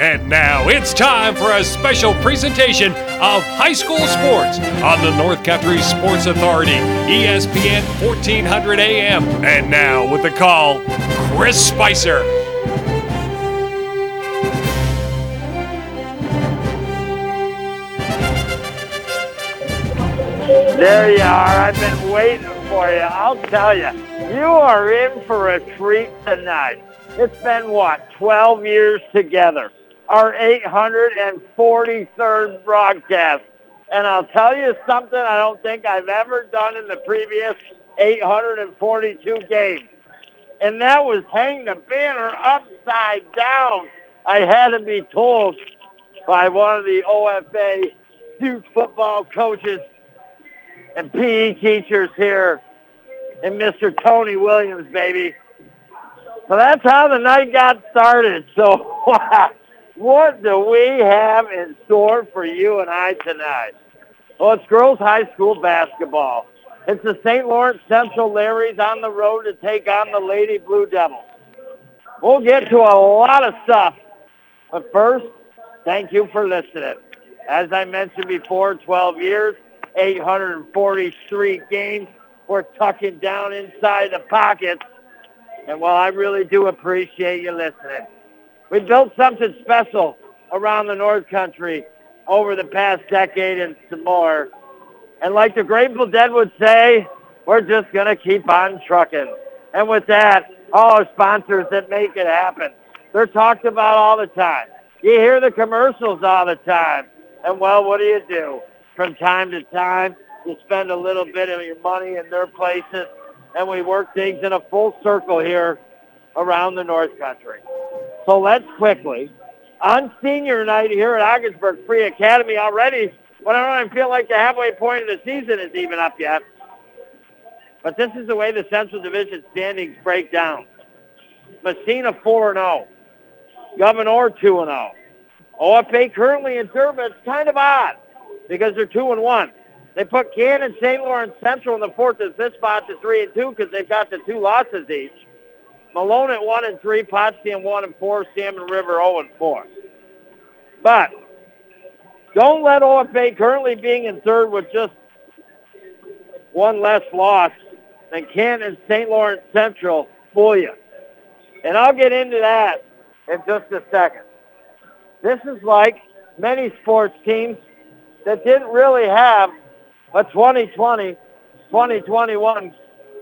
And now it's time for a special presentation of high school sports on the North Country Sports Authority, ESPN 1400 AM. And now with the call, Chris Spicer. There you are. I've been waiting for you. I'll tell you, you are in for a treat tonight. It's been, what, 12 years together. Our 843rd broadcast. And I'll tell you something I don't think I've ever done in the previous 842 games. And that was hang the banner upside down. I had to be told by one of the OFA youth football coaches and PE teachers here and Mr. Tony Williams, baby. So that's how the night got started. So what do we have in store for you and I tonight? Well, it's girls high school basketball. It's the St. Lawrence Central Larrys on the road to take on the Lady Blue Devils. We'll get to a lot of stuff. But first, thank you for listening. As I mentioned before, 12 years, 843 games. We're tucking down inside the pockets. And while I really do appreciate you listening, we built something special around the North Country over the past decade and some more. And like the Grateful Dead would say, we're just going to keep on trucking. And with that, all our sponsors that make it happen, they're talked about all the time. You hear the commercials all the time. And well, what do you do? From time to time, you spend a little bit of your money in their places, and we work things in a full circle here around the North Country. So let's quickly, on senior night here at Ogdensburg Free Academy already, but I don't even feel like the halfway point of the season is even up yet. But this is the way the Central Division standings break down. Massena 4-0. Gouverneur 2-0. OFA currently in third, but it's kind of odd because they're 2 and 1. They put Canton St. Lawrence Central in the fourth and fifth spot to 3 and 2 because they've got the two losses each. Malone at 1 and 3, Potsdam 1 and 4, Salmon River 0 and 4. But don't let OFA currently being in third with just one less loss than Canton St. Lawrence Central fool you. And I'll get into that in just a second. This is like many sports teams that didn't really have a 2020-2021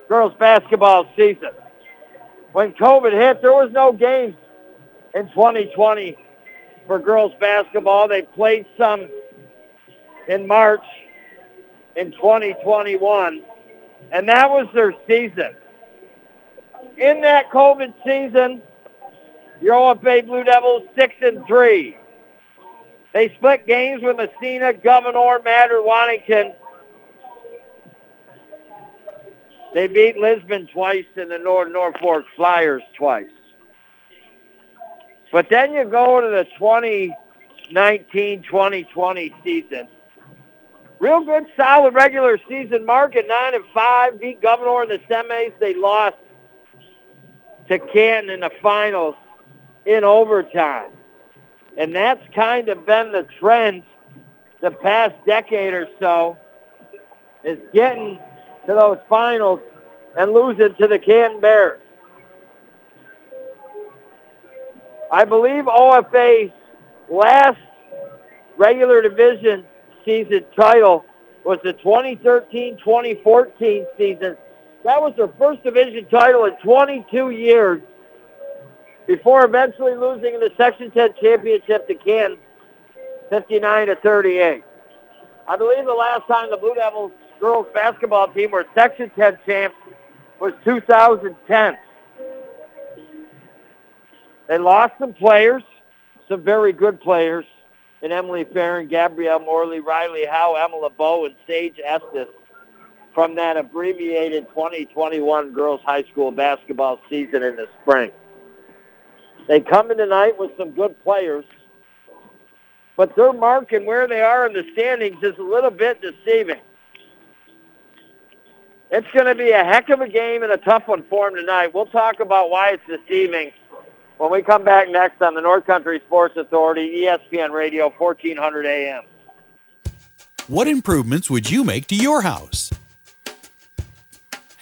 girls basketball season. When COVID hit, there was no games in 2020 for girls basketball. They played some in March in 2021, and that was their season. In that COVID season, your OFA Blue Devils six and three. They split games with Massena, Gouverneur, Matter, Wanington. They beat Lisbon twice and the Norwood-Norfolk Flyers twice. But then you go to the 2019-2020 season. Real good, solid regular season market, 9 and 5. Beat Gouverneur in the semis. They lost to Canton in the finals in overtime. And that's kind of been the trend the past decade or so, is getting to those finals and losing to the Canton Bears. I believe OFA's last regular division season title was the 2013-2014 season. That was their first division title in 22 years before eventually losing in the Section 10 championship to Canton 59 to 38. I believe the last time the Blue Devils girls basketball team were Section 10 champs was 2010. They lost some players, some very good players, in Emily Farron, Gabrielle Morley, Riley Howe, Emma LeBeau, and Sage Estes from that abbreviated 2021 girls high school basketball season in the spring. They come in tonight with some good players, but their mark and where they are in the standings is a little bit deceiving. It's going to be a heck of a game and a tough one for them tonight. We'll talk about why it's deceiving when we come back next on the North Country Sports Authority, ESPN Radio, 1400 AM. What improvements would you make to your house?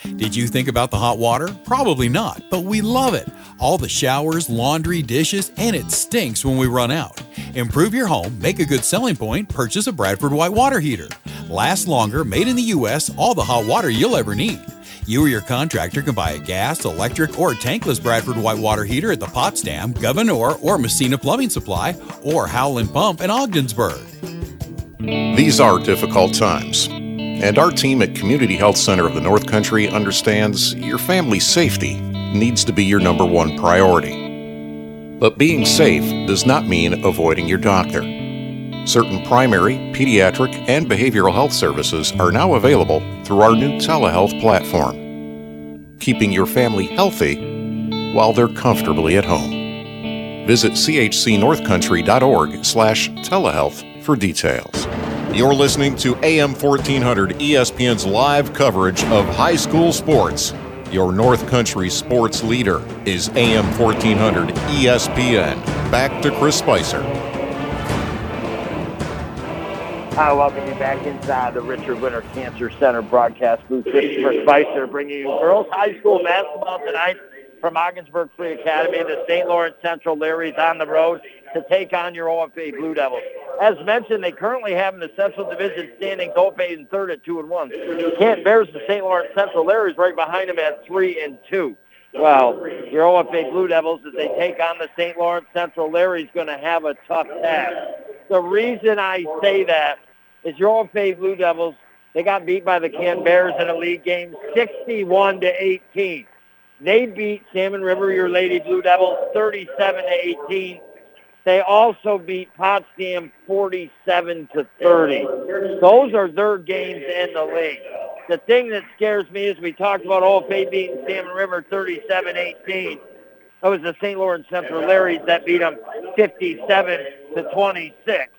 Did you think about the hot water? Probably not, but we love it. All the showers, laundry, dishes, and it stinks when we run out. Improve your home, make a good selling point, purchase a Bradford White water heater. Last longer, made in the U.S., all the hot water you'll ever need. You or your contractor can buy a gas, electric, or tankless Bradford White water heater at the Potsdam, Gouverneur, or Massena Plumbing Supply, or Howland Pump in Ogdensburg. These are difficult times, and our team at Community Health Center of the North Country understands your family's safety needs to be your number one priority. But being safe does not mean avoiding your doctor. Certain primary, pediatric, and behavioral health services are now available through our new telehealth platform, keeping your family healthy while they're comfortably at home. Visit chcnorthcountry.org/telehealth for details. You're listening to AM 1400 ESPN's live coverage of high school sports. Your North Country sports leader is AM 1400 ESPN. Back to Chris Spicer. I welcome you back inside the Richard Winter Cancer Center broadcast booth. Chris Spicer bringing you girls high school basketball tonight from Ogdensburg Free Academy. The St. Lawrence Central Larry's on the road to take on your OFA Blue Devils. As mentioned, they currently have in the Central Division standings OFA in third at two and one. Canton Bears and St. Lawrence Central Larry's right behind them at three and two. Well, your OFA Blue Devils, as they take on the St. Lawrence Central Larry's, going to have a tough task. The reason I say that is your OFA Blue Devils, they got beat by the Canton Bears in a league game 61 to 18. They beat Salmon River, your Lady Blue Devils, 37 to 18. They also beat Potsdam 47 to 30. Those are their games in the league. The thing that scares me is we talked about OFA beating Salmon River 37-18. That was the St. Lawrence Central Larrys that beat them 57 to 26.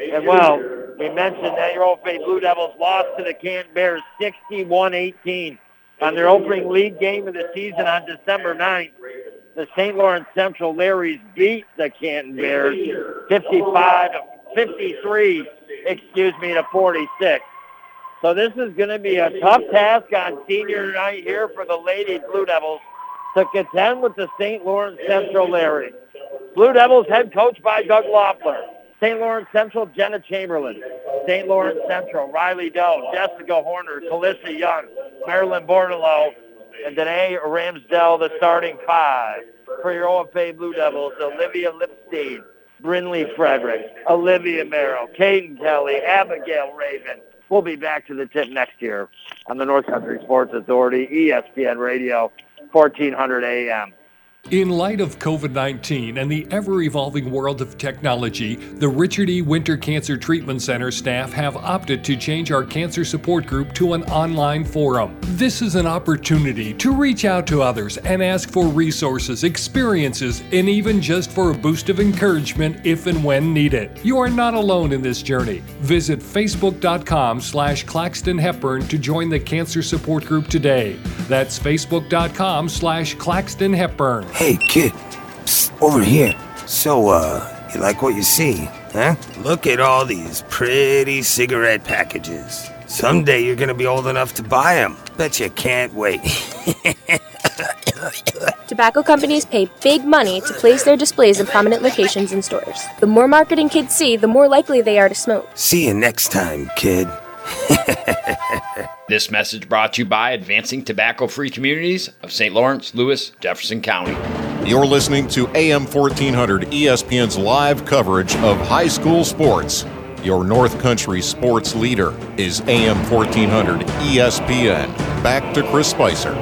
And well, we mentioned that your OFA Blue Devils lost to the Canton Bears 61-18 on their opening league game of the season on December 9th. The St. Lawrence Central Larrys beat the Canton Bears 55 to 53, excuse me, to 46. So this is going to be a tough task on senior night here for the Lady Blue Devils to contend with the St. Lawrence Central Larrys. Blue Devils head coach by Doug Loeffler. St. Lawrence Central, Jenna Chamberlain. St. Lawrence Central, Riley Doe, Jessica Horner, Calissa Young, Marilyn Bordelot, Danae Ramsdell, the starting five. For your OFA Blue Devils, Olivia Lipstein, Brinley Frederick, Olivia Merrill, Caden Kelly, Abigail Raven. We'll be back to the tip next year on the North Country Sports Authority, ESPN Radio, 1400 AM. In light of COVID 19 and the ever evolving world of technology, the Richard E. Winter Cancer Treatment Center staff have opted to change our cancer support group to an online forum. This is an opportunity to reach out to others and ask for resources, experiences, and even just for a boost of encouragement if and when needed. You are not alone in this journey. Visit facebook.com slash Claxton Hepburn to join the cancer support group today. That's facebook.com slash Claxton Hepburn. Hey, kid. Psst, over here. So, uh, you like what you see, huh? Look at all these pretty cigarette packages. Someday you're gonna be old enough to buy them. Bet you can't wait. Tobacco companies pay big money to place their displays in prominent locations in stores. The more marketing kids see, the more likely they are to smoke. See you next time, kid. This message brought to you by Advancing Tobacco Free Communities of St. Lawrence, Lewis, Jefferson County. You're listening to AM 1400 ESPN's live coverage of high school sports. Your North Country sports leader is AM 1400 ESPN. Back to Chris Spicer.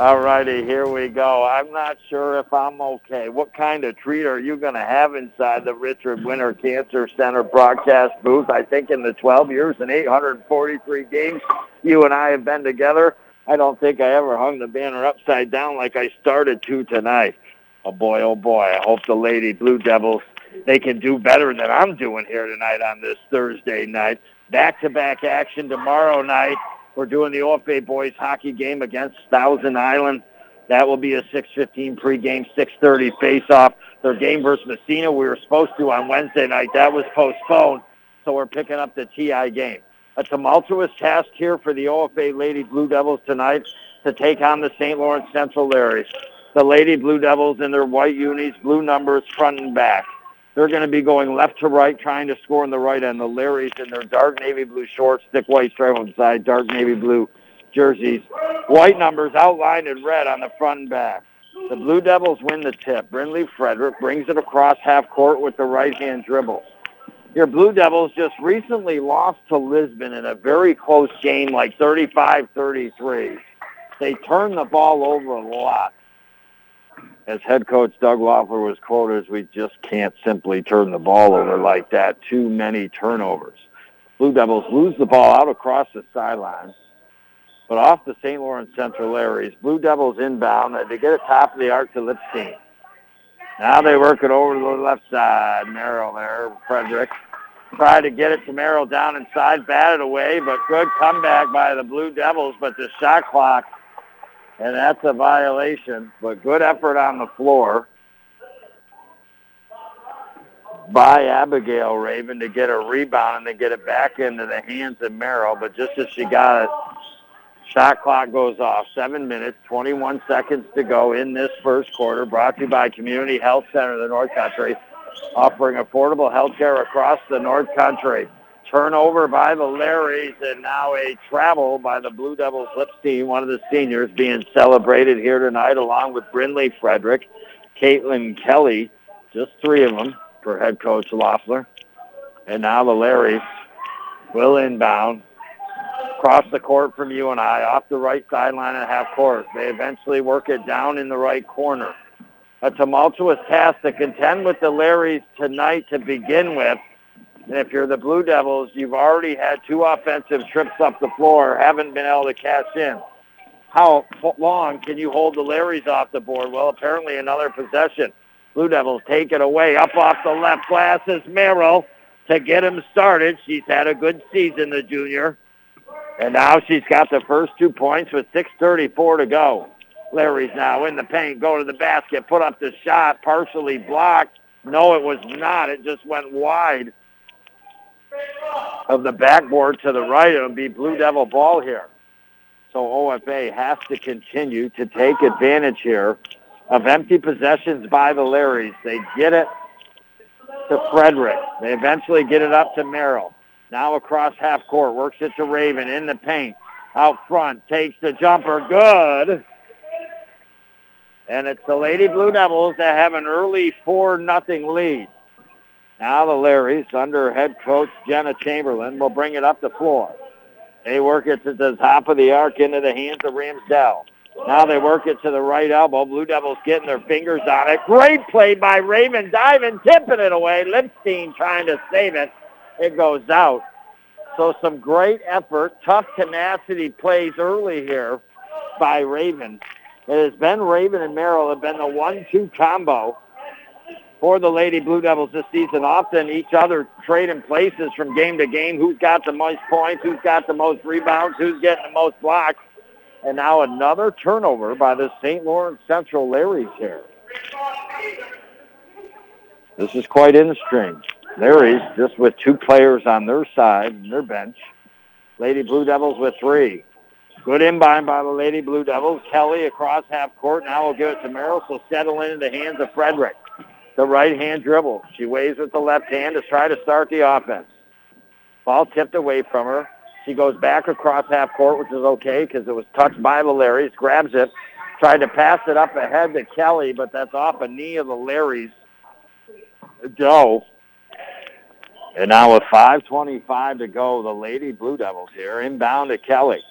All righty, here we go. I'm not sure if I'm okay. What kind of treat are you going to have inside the Richard Winter Cancer Center broadcast booth? I think in the 12 years and 843 games you and I have been together, I don't think I ever hung the banner upside down like I started to tonight. Oh boy, oh boy. I hope the Lady Blue Devils they can do better than I'm doing here tonight on this Thursday night. Back-to-back action tomorrow night. We're doing the OFA boys hockey game against Thousand Island. That will be a 6:15 pregame, 6:30 face-off. Their game versus Massena we were supposed to on Wednesday night. That was postponed, so we're picking up the TI game. A tumultuous task here for the OFA Lady Blue Devils tonight to take on the St. Lawrence Central Larrys. The Lady Blue Devils in their white unis, blue numbers front and back. They're going to be going left to right, trying to score in the right end. The Larrys in their dark navy blue shorts, thick white stripe on the side, dark navy blue jerseys. White numbers outlined in red on the front and back. The Blue Devils win the tip. Brindley Frederick brings it across half court with the right-hand dribble. Your Blue Devils just recently lost to Lisbon in a very close game, like 35-33. They turned the ball over a lot. As head coach Doug Loeffler was quoted as, we just can't simply turn the ball over like that. Too many turnovers. Blue Devils lose the ball out across the sideline but off the St. Lawrence Central Larrys. Blue Devils inbound. They get it top of the arc to Lipstein. Now they work it over to the left side. Merrill there, Frederick. Tried to get it to Merrill down inside, batted away, but good comeback by the Blue Devils, but the shot clock, and that's a violation, but good effort on the floor by Abigail Raven to get a rebound and to get it back into the hands of Merrill, but just as she got it, Shot clock goes off. Seven minutes, 21 seconds to go in this first quarter. Brought to you by Community Health Center of the North Country, offering affordable health care across the North Country. Turnover by the Larrys and now a travel by the Blue Devils Lipstein, one of the seniors being celebrated here tonight along with Brindley Frederick, Caitlin Kelly, just three of them for head coach Loeffler. And now the Larrys will inbound across the court from you and I, off the right sideline at half court. They eventually work it down in the right corner. A tumultuous task to contend with the Larrys tonight to begin with. And if you're the Blue Devils, you've already had two offensive trips up the floor, haven't been able to cash in. How long can you hold the Larrys off the board? Well, apparently another possession. Blue Devils take it away. Up off the left glass is Merrill to get him started. She's had a good season, the junior. And now she's got the first two points with 6.34 to go. Larry's now in the paint, go to the basket, put up the shot, partially blocked. No, it was not. It just went wide of the backboard to the right. It'll be Blue Devil ball here. So OFA has to continue to take advantage here of empty possessions by the Larrys. They get it to Frederick. They eventually get it up to Merrill. Now across half court, works it to Raven in the paint. Out front, takes the jumper, good. And it's the Lady Blue Devils that have an early 4 nothing lead. Now the Larrys, under head coach Jenna Chamberlain, will bring it up the floor. They work it to the top of the arc into the hands of Ramsdell. Now they work it to the right elbow. Blue Devils getting their fingers on it. Great play by Raven, diving, tipping it away. Lipstein trying to save it it goes out. So some great effort, tough tenacity plays early here by Raven. It has been Raven and Merrill have been the one-two combo for the Lady Blue Devils this season. Often each other trading places from game to game. Who's got the most points? Who's got the most rebounds? Who's getting the most blocks? And now another turnover by the St. Lawrence Central Larrys here. This is quite interesting. Larry's just with two players on their side and their bench. Lady Blue Devils with three. Good inbound by the Lady Blue Devils. Kelly across half court. Now we'll give it to Merrill. So settle into the hands of Frederick. The right hand dribble. She waves with the left hand to try to start the offense. Ball tipped away from her. She goes back across half court, which is okay because it was touched by the Larrys. Grabs it. Tried to pass it up ahead to Kelly, but that's off a knee of the Larrys. Joe. And now with 5.25 to go, the Lady Blue Devils here inbound to Kelly.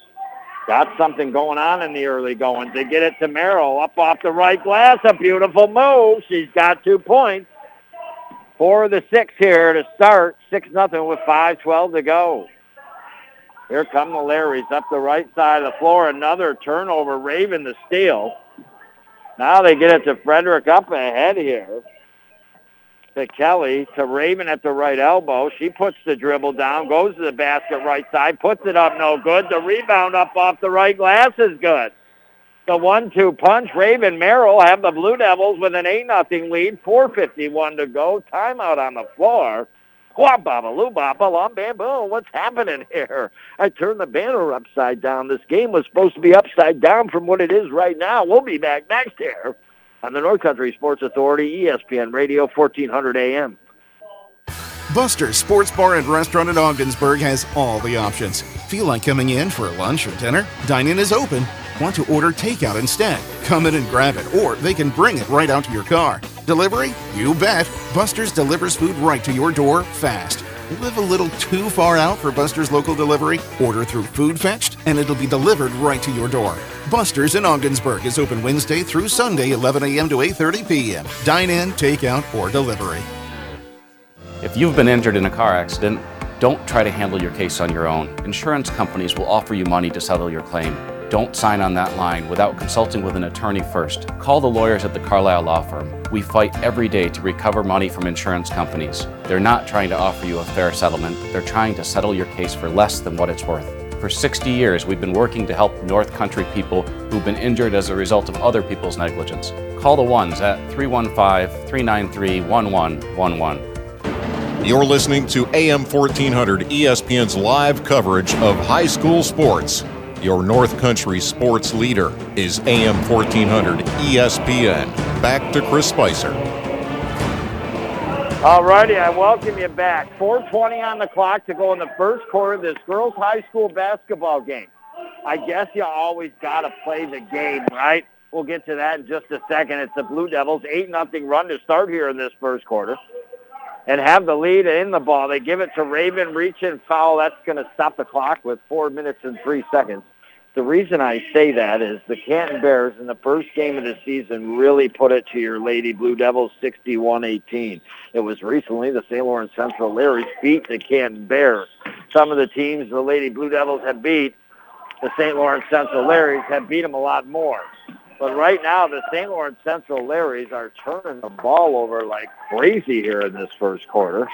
Got something going on in the early going. They get it to Merrill up off the right glass. A beautiful move. She's got two points. Four of the six here to start. Six nothing with 5.12 to go. Here come the Larrys up the right side of the floor. Another turnover. Raven the steal. Now they get it to Frederick up ahead here. To Kelly to Raven at the right elbow. She puts the dribble down, goes to the basket right side, puts it up no good. The rebound up off the right glass is good. The one-two punch. Raven Merrill have the Blue Devils with an 8 nothing lead. 4.51 to go. Timeout on the floor. Wah baba loo baba lum bamboo. What's happening here? I turned the banner upside down. This game was supposed to be upside down from what it is right now. We'll be back next here on the North Country Sports Authority, ESPN Radio, 1400 AM. Buster's Sports Bar and Restaurant in Ogdensburg has all the options. Feel like coming in for lunch or dinner? Dine-in is open. Want to order takeout instead? Come in and grab it, or they can bring it right out to your car. Delivery? You bet. Buster's delivers food right to your door fast. Live a little too far out for Buster's local delivery? Order through Food Fetched, and it'll be delivered right to your door. Buster's in Ogdensburg is open Wednesday through Sunday, 11 a.m. to 8:30 p.m. Dine in, takeout, or delivery. If you've been injured in a car accident, don't try to handle your case on your own. Insurance companies will offer you money to settle your claim. Don't sign on that line without consulting with an attorney first. Call the lawyers at the Carlisle Law Firm. We fight every day to recover money from insurance companies. They're not trying to offer you a fair settlement, they're trying to settle your case for less than what it's worth. For 60 years, we've been working to help North Country people who've been injured as a result of other people's negligence. Call the ones at 315 393 1111. You're listening to AM 1400 ESPN's live coverage of high school sports. Your North Country sports leader is AM 1400 ESPN. Back to Chris Spicer. All righty, I welcome you back. 4.20 on the clock to go in the first quarter of this girls' high school basketball game. I guess you always got to play the game, right? We'll get to that in just a second. It's the Blue Devils' 8 nothing run to start here in this first quarter and have the lead in the ball. They give it to Raven, reach and foul. That's going to stop the clock with four minutes and three seconds. The reason I say that is the Canton Bears in the first game of the season really put it to your Lady Blue Devils 61-18. It was recently the St. Lawrence Central Larrys beat the Canton Bears. Some of the teams the Lady Blue Devils have beat, the St. Lawrence Central Larrys have beat them a lot more. But right now, the St. Lawrence Central Larrys are turning the ball over like crazy here in this first quarter.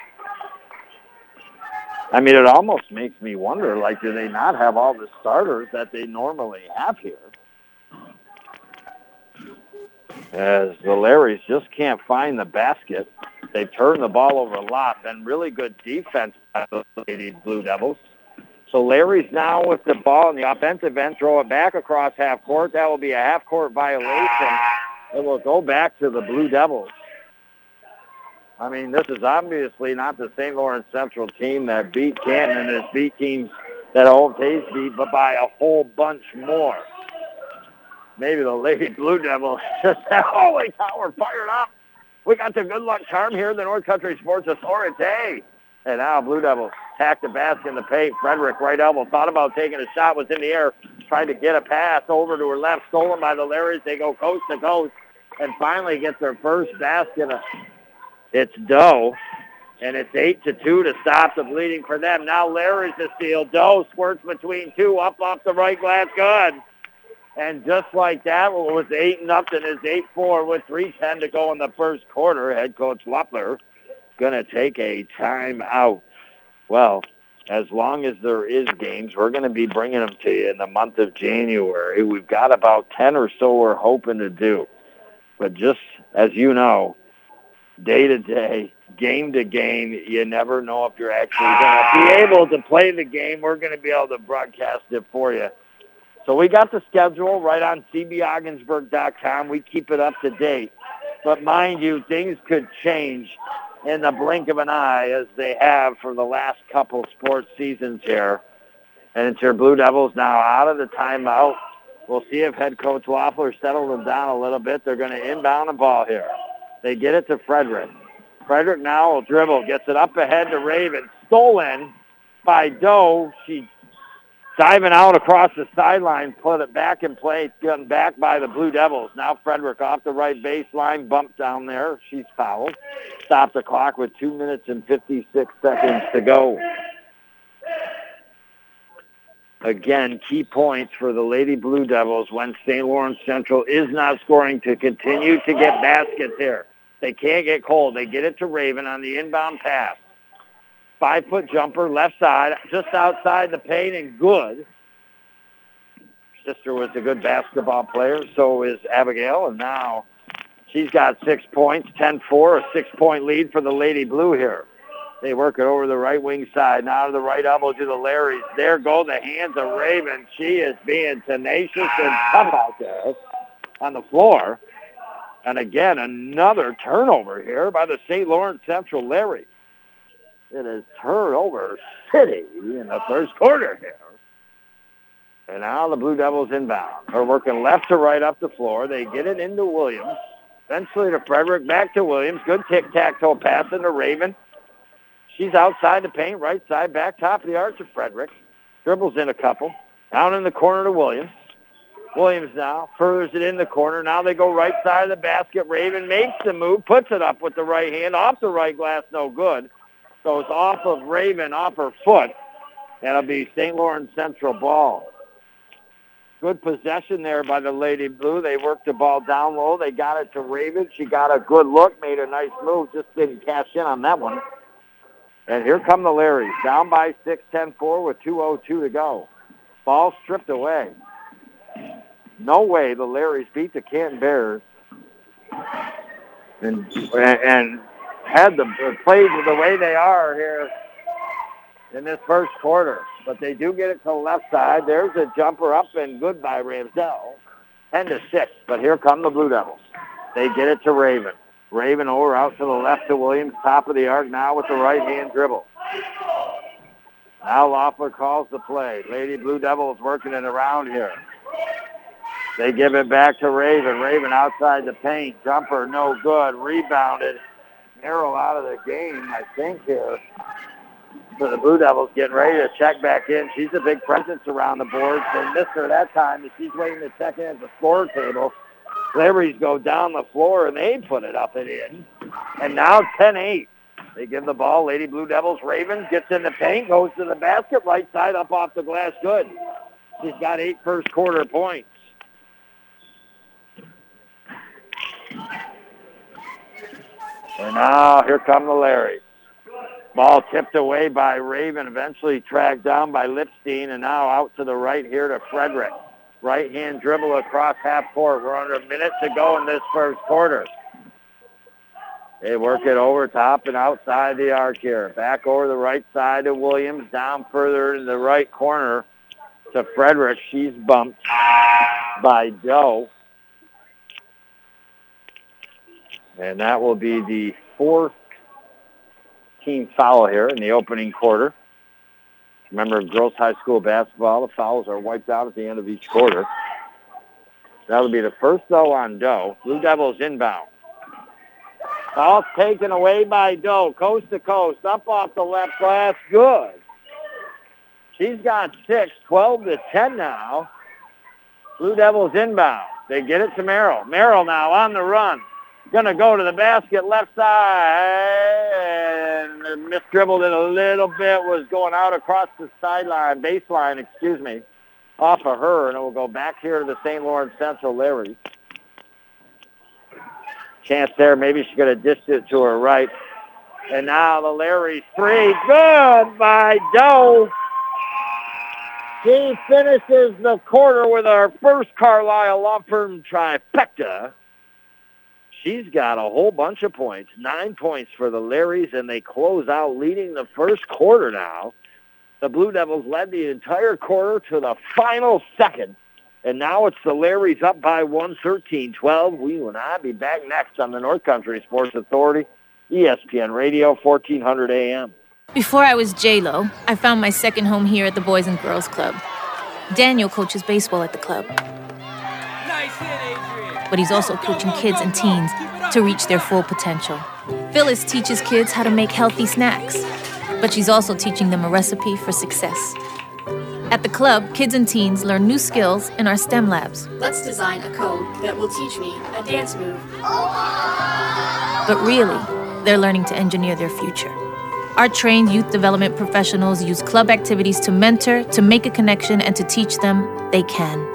I mean, it almost makes me wonder, like, do they not have all the starters that they normally have here? As the Larrys just can't find the basket. They've turned the ball over a lot. Been really good defense by the Lady Blue Devils. So Larry's now with the ball in the offensive end, throw it back across half court. That will be a half court violation. It will go back to the Blue Devils. I mean, this is obviously not the St. Lawrence Central team that beat Canton and has beat teams that Old Tays beat, but by a whole bunch more. Maybe the Lady Blue Devils just holy cow, we're fired up. We got the good luck charm here in the North Country Sports Authority. And now Blue Devils tack the basket in the paint. Frederick, right elbow, thought about taking a shot, was in the air, tried to get a pass over to her left, stolen by the Larrys. They go coast to coast and finally get their first basket. It's Doe, and it's 8 to 2 to stop the bleeding for them. Now Larry's to steal. Doe squirts between two, up off the right glass, good. And just like that, it was 8 nothing. Is 8-4 with 3.10 to go in the first quarter. Head coach Loeffler going to take a timeout. Well, as long as there is games, we're going to be bringing them to you in the month of January. We've got about 10 or so we're hoping to do. But just as you know, day to day, game to game, you never know if you're actually going to be able to play the game. We're going to be able to broadcast it for you. So we got the schedule right on cbogginsburg.com. We keep it up to date. But mind you, things could change in the blink of an eye as they have for the last couple sports seasons here. And it's your Blue Devils now out of the timeout. We'll see if head coach Loeffler settles them down a little bit. They're going to inbound the ball here. They get it to Frederick. Frederick now will dribble, gets it up ahead to Raven. Stolen by Doe. She diving out across the sideline, put it back in play, gotten back by the Blue Devils. Now Frederick off the right baseline, bumped down there. She's fouled. Stop the clock with 2 minutes and 56 seconds to go. Again, key points for the Lady Blue Devils when St. Lawrence Central is not scoring to continue to get baskets here. They can't get cold. They get it to Raven on the inbound pass. Five-foot jumper, left side, just outside the paint and good. Sister was a good basketball player. So is Abigail. And now she's got six points, 10-4, a six-point lead for the Lady Blue here. They work it over the right wing side. Now to the right elbow to the Larrys. There go the hands of Raven. She is being tenacious and tough out there on the floor. And again, another turnover here by the St. Lawrence Central Larry. It is turnover city in the first quarter here. And now the Blue Devils inbound. They're working left to right up the floor. They get it into Williams. Eventually to Frederick, back to Williams. Good tic-tac-toe pass into Raven. She's outside the paint, right side, back top of the arch of Frederick. Dribbles in a couple. Down in the corner to Williams. Williams now furthers it in the corner. Now they go right side of the basket. Raven makes the move, puts it up with the right hand, off the right glass, no good. It's off of Raven, off her foot. That'll be St. Lawrence Central ball. Good possession there by the Lady Blue. They worked the ball down low. They got it to Raven. She got a good look, made a nice move, just didn't cash in on that one. And here come the Larrys, down by 6, 10-4 with 2.02 to go. Ball stripped away. No way the Larrys beat the Canton Bears and, and had the played the way they are here in this first quarter. But they do get it to the left side. There's a jumper up and good by Ramsdell. 10 to 6. But here come the Blue Devils. They get it to Raven. Raven over out to the left to Williams, top of the arc now with the right hand dribble. Now Loeffler calls the play. Lady Blue Devils working it around here. They give it back to Raven. Raven outside the paint. Jumper no good. Rebounded. Merrill out of the game, I think, here. So the Blue Devils getting ready to check back in. She's a big presence around the board. They missed her that time, she's waiting to check in at the score table. Liberties go down the floor, and they put it up and in. And now 10-8. They give the ball. Lady Blue Devils. Raven gets in the paint, goes to the basket, right side up off the glass. Good. She's got eight first quarter points. And now here come the Larrys. Ball tipped away by Raven, eventually tracked down by Lipstein, and now out to the right here to Frederick. Right hand dribble across half court. We're under a minute to go in this first quarter. They work it over top and outside the arc here. Back over the right side to Williams. Down further in the right corner to Frederick. She's bumped by Doe. And that will be the fourth team foul here in the opening quarter. Remember, girls high school basketball, the fouls are wiped out at the end of each quarter. That'll be the first, though, on Doe. Blue Devils inbound. Ball taken away by Doe, coast to coast, up off the left glass. Good. She's got six, 12 to 10 now. Blue Devils inbound. They get it to Merrill. Merrill now on the run. Going to go to the basket, left side, and dribbled it a little bit, was going out across the sideline, baseline, excuse me, off of her, and it will go back here to the St. Lawrence Central Larry. Chance there, maybe she could have dished it to her right. And now the Larry three, good by Doe. She finishes the quarter with our first Carlisle Law Firm trifecta. She's got a whole bunch of points, nine points for the Larrys, and they close out leading the first quarter now. The Blue Devils led the entire quarter to the final second. And now it's the Larrys up by 1, 13-12. We will not be back next on the North Country Sports Authority, ESPN Radio, 1400 AM. Before I was J-Lo, I found my second home here at the Boys and Girls Club. Daniel coaches baseball at the club. Nice hit, Adrian. But he's also coaching kids and teens to reach their full potential. Phyllis teaches kids how to make healthy snacks, but she's also teaching them a recipe for success. At the club, kids and teens learn new skills in our STEM labs. Let's design a code that will teach me a dance move. But really, they're learning to engineer their future. Our trained youth development professionals use club activities to mentor, to make a connection, and to teach them they can.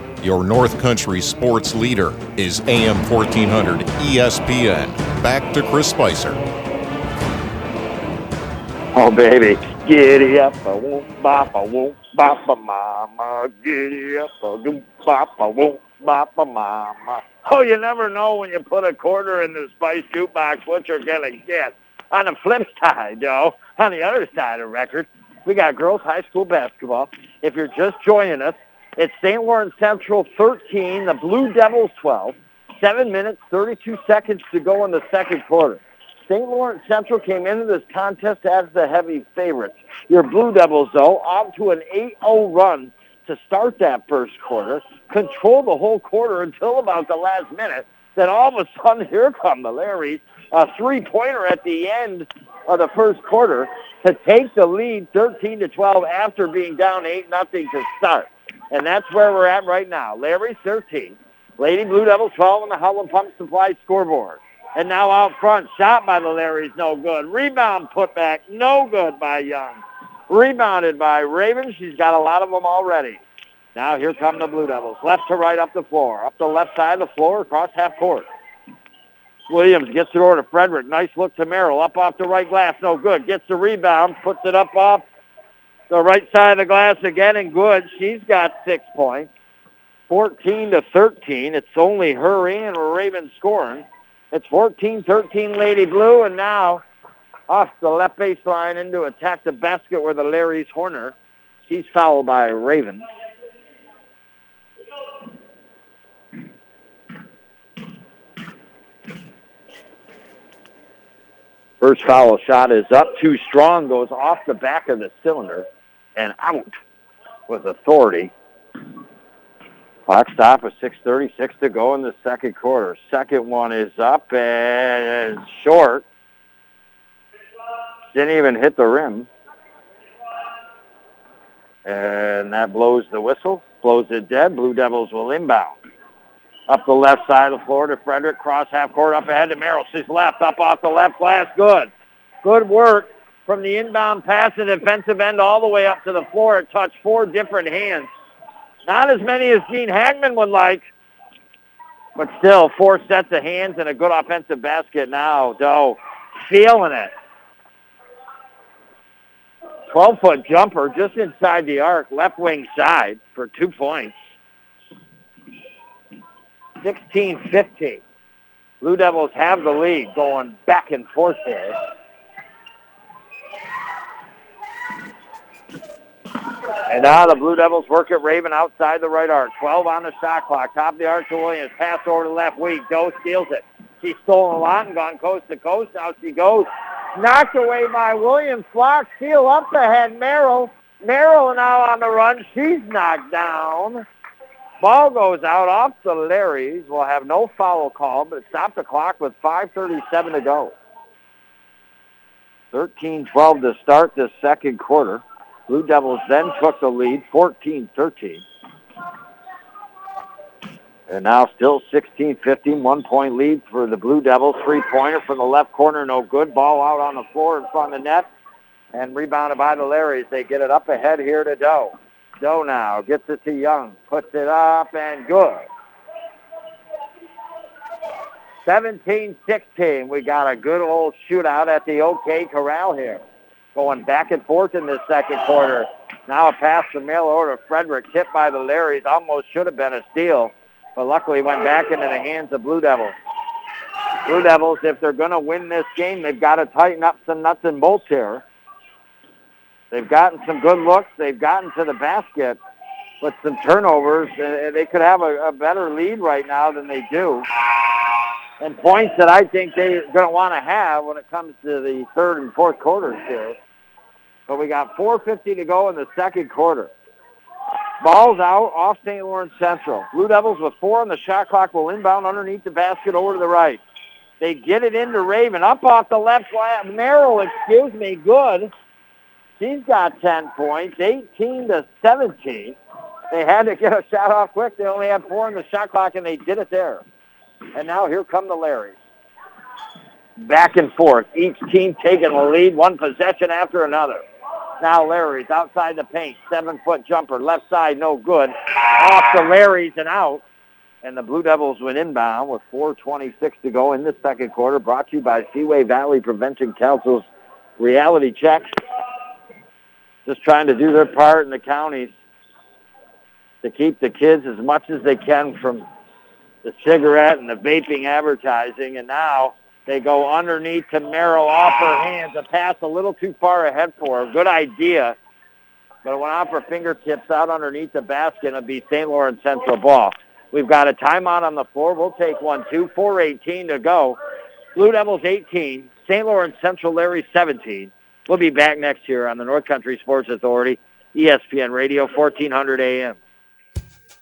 Your North Country sports leader is AM 1400 ESPN. Back to Chris Spicer. Oh, baby. Giddy up, I won't bop, I won't bop, mama. Giddy up, I won't bop, I won't bop, mama. Oh, you never know when you put a quarter in the Spice jukebox what you're going to get. On the flip side, though, on the other side of the record, we got girls high school basketball. If you're just joining us, it's St. Lawrence Central 13, the Blue Devils 12. Seven minutes, 32 seconds to go in the second quarter. St. Lawrence Central came into this contest as the heavy favorites. Your Blue Devils, though, off to an 8-0 run to start that first quarter, control the whole quarter until about the last minute. Then all of a sudden, here come the Larrys, a three-pointer at the end of the first quarter to take the lead 13 to 12 after being down 8 nothing to start. And that's where we're at right now. Larry's 13. Lady Blue Devils 12 on the Howland Pump Supply scoreboard. And now out front, shot by the Larrys, no good. Rebound put back, no good by Young. Rebounded by Raven. She's got a lot of them already. Now here come the Blue Devils. Left to right up the floor. Up the left side of the floor, across half court. Williams gets it over to Frederick. Nice look to Merrill. Up off the right glass, no good. Gets the rebound, puts it up off the right side of the glass again, and good. She's got six points. 14 to 13. It's only her and Raven scoring. It's 14-13 Lady Blue, and now off the left baseline into attack the basket where the Larry's Horner. She's fouled by Raven. First foul shot is up too strong, goes off the back of the cylinder and out with authority. Clock stop with 6.36 to go in the second quarter. Second one is up and short. Didn't even hit the rim. And that blows the whistle, blows it dead. Blue Devils will inbound. Up the left side of the floor to Frederick. Cross half court up ahead to Merrill. She's left. Up off the left glass. Good. Good work from the inbound pass and defensive end all the way up to the floor. It touched four different hands. Not as many as Gene Hagman would like, but still four sets of hands and a good offensive basket now. Doe feeling it. 12-foot jumper just inside the arc, left wing side for two points. 16-15. Blue Devils have the lead going back and forth here. And now the Blue Devils work at Raven outside the right arc. 12 on the shot clock. Top of the arc to Williams. Pass over to the left wing. Doe steals it. She's stolen a lot and gone coast to coast. Now she goes. Knocked away by Williams. Flock steal up ahead. Merrill. Merrill now on the run. She's knocked down. Ball goes out off the Larrys. We'll have no foul call, but stop the clock with 5.37 to go. 13-12 to start the second quarter. Blue Devils then took the lead, 14-13. And now still 16-15, one-point lead for the Blue Devils. Three-pointer from the left corner, no good. Ball out on the floor in front of the net. And rebounded by the Larrys. They get it up ahead here to Doe. Doe now gets it to Young. Puts it up and good. 17-16. We got a good old shootout at the OK Corral here. Going back and forth in this second quarter. Now a pass from Miller to Frederick, hit by the Larrys. Almost should have been a steal, but luckily went back into the hands of Blue Devils. Blue Devils, if they're going to win this game, they've got to tighten up some nuts and bolts here. They've gotten some good looks. They've gotten to the basket with some turnovers. They could have a, a better lead right now than they do. And points that I think they're going to want to have when it comes to the third and fourth quarters here. But we got 4.50 to go in the second quarter. Ball's out off St. Lawrence Central. Blue Devils with four on the shot clock will inbound underneath the basket over to the right. They get it into Raven. Up off the left flat. Merrill, excuse me, good. She's got 10 points, 18 to 17. They had to get a shot off quick. They only had four in the shot clock, and they did it there. And now here come the Larrys. Back and forth. Each team taking the lead, one possession after another. Now Larry's outside the paint. Seven-foot jumper. Left side, no good. Off the Larry's and out. And the Blue Devils went inbound with 4.26 to go in the second quarter. Brought to you by Seaway Valley Prevention Council's reality check. Just trying to do their part in the counties to keep the kids as much as they can from the cigarette and the vaping advertising. And now they go underneath to Merrill off her hands. A pass a little too far ahead for her. Good idea. But it went off her fingertips out underneath the basket. It'll be St. Lawrence Central ball. We've got a timeout on the floor. We'll take one, two, 4.18 to go. Blue Devils 18, St. Lawrence Central Larry 17. We'll be back next year on the North Country Sports Authority, ESPN Radio, 1400 AM.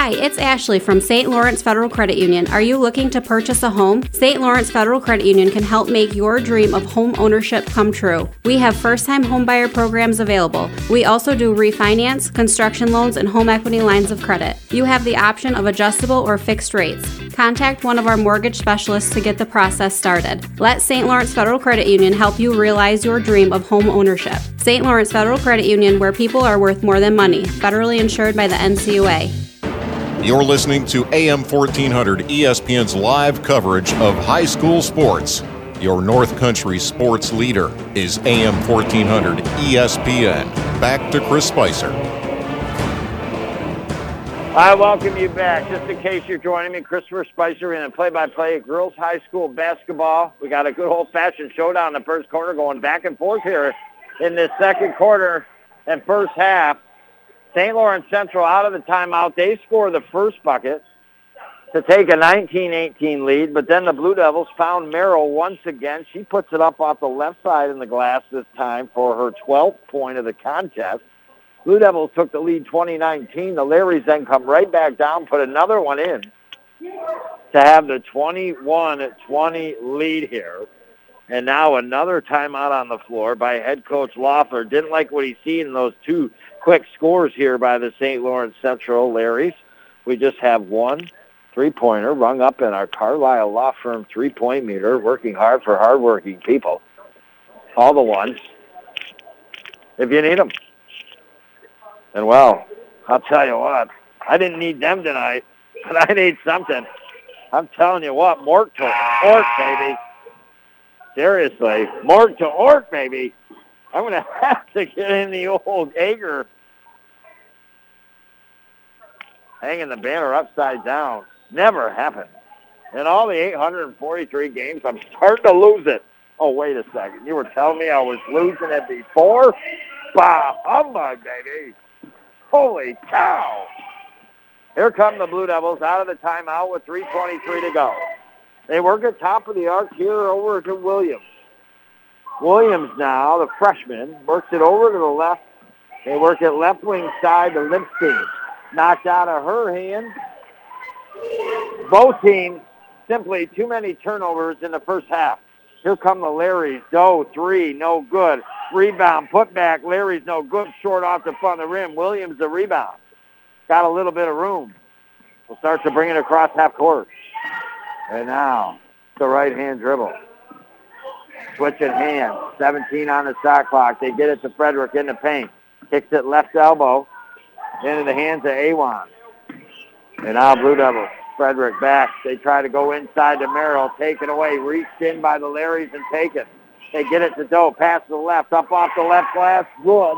Hi, it's Ashley from St. Lawrence Federal Credit Union. Are you looking to purchase a home? St. Lawrence Federal Credit Union can help make your dream of home ownership come true. We have first time homebuyer programs available. We also do refinance, construction loans, and home equity lines of credit. You have the option of adjustable or fixed rates. Contact one of our mortgage specialists to get the process started. Let St. Lawrence Federal Credit Union help you realize your dream of home ownership. St. Lawrence Federal Credit Union, where people are worth more than money, federally insured by the NCUA. You're listening to AM 1400 ESPN's live coverage of high school sports. Your North Country sports leader is AM 1400 ESPN. Back to Chris Spicer. I welcome you back. Just in case you're joining me, Christopher Spicer in a play-by-play of girls high school basketball. We got a good old-fashioned showdown in the first quarter going back and forth here in this second quarter and first half. St. Lawrence Central out of the timeout. They score the first bucket to take a 19-18 lead, but then the Blue Devils found Merrill once again. She puts it up off the left side in the glass this time for her 12th point of the contest. Blue Devils took the lead 2019. The Larrys then come right back down, put another one in to have the 21-20 lead here. And now another timeout on the floor by head coach Loeffler. Didn't like what he seen in those two quick scores here by the St. Lawrence Central Larrys. We just have one three-pointer rung up in our Carlisle Law Firm three-point meter, working hard for hardworking people. All the ones, if you need them. And well, I'll tell you what, I didn't need them tonight, but I need something. I'm telling you what, Mort to Ort, baby. Seriously, Mort to Ort, baby. I'm going to have to get in the old Ager. Hanging the banner upside down. Never happened. In all the 843 games, I'm starting to lose it. Oh, wait a second. You were telling me I was losing it before? Bah, oh humbug, baby. Holy cow. Here come the Blue Devils out of the timeout with 3.23 to go. They work at top of the arc here over to Williams. Williams now, the freshman, works it over to the left. They work it left wing side to Lipstein. Knocked out of her hand. Both teams simply too many turnovers in the first half. Here come the Larrys. Doe, three, no good. Rebound, put back. Larry's no good. Short off the front of the rim. Williams the rebound. Got a little bit of room. We'll start to bring it across half court. And now, the right-hand dribble. Switching hands. 17 on the shot clock. They get it to Frederick in the paint. Kicks it left elbow into the hands of Awan. And now Blue Devils. Frederick back. They try to go inside to Merrill. Taken away. Reached in by the Larrys and taken. They get it to Doe. Pass to the left. Up off the left glass. Good.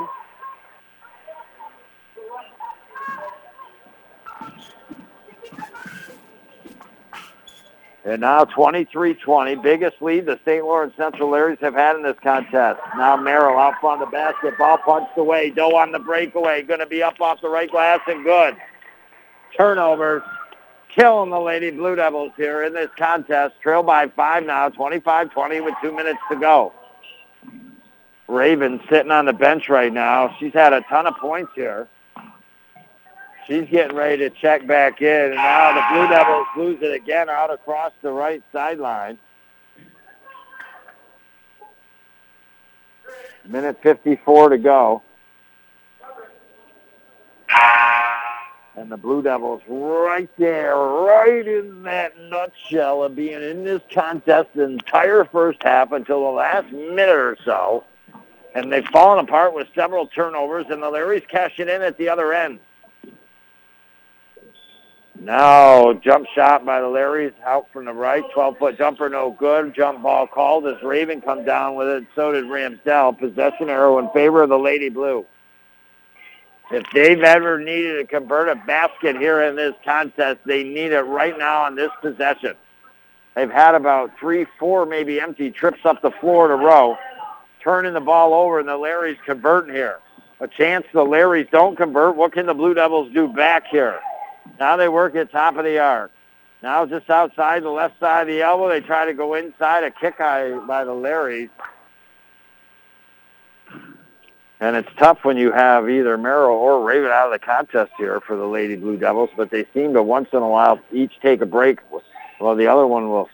And now 23-20, biggest lead the St. Lawrence Central Larrys have had in this contest. Now Merrill out of the basketball punched away. Doe on the breakaway, going to be up off the right glass and good. Turnovers, killing the Lady Blue Devils here in this contest. Trail by five now, 25-20 with two minutes to go. Raven sitting on the bench right now. She's had a ton of points here. She's getting ready to check back in. And now the Blue Devils lose it again out across the right sideline. Minute 54 to go. And the Blue Devils right there, right in that nutshell of being in this contest the entire first half until the last minute or so. And they've fallen apart with several turnovers, and the Larrys cash it in at the other end. Now, jump shot by the Larrys out from the right. 12-foot jumper, no good. Jump ball called as Raven come down with it. So did Ramsdell. Possession arrow in favor of the Lady Blue. If they've ever needed to convert a basket here in this contest, they need it right now on this possession. They've had about three, four maybe empty trips up the floor in a row, turning the ball over, and the Larrys converting here. A chance the Larrys don't convert. What can the Blue Devils do back here? Now they work at top of the arc. Now just outside the left side of the elbow, they try to go inside a kick by the Larrys. And it's tough when you have either Merrill or Raven out of the contest here for the Lady Blue Devils, but they seem to once in a while each take a break. Well, the other one will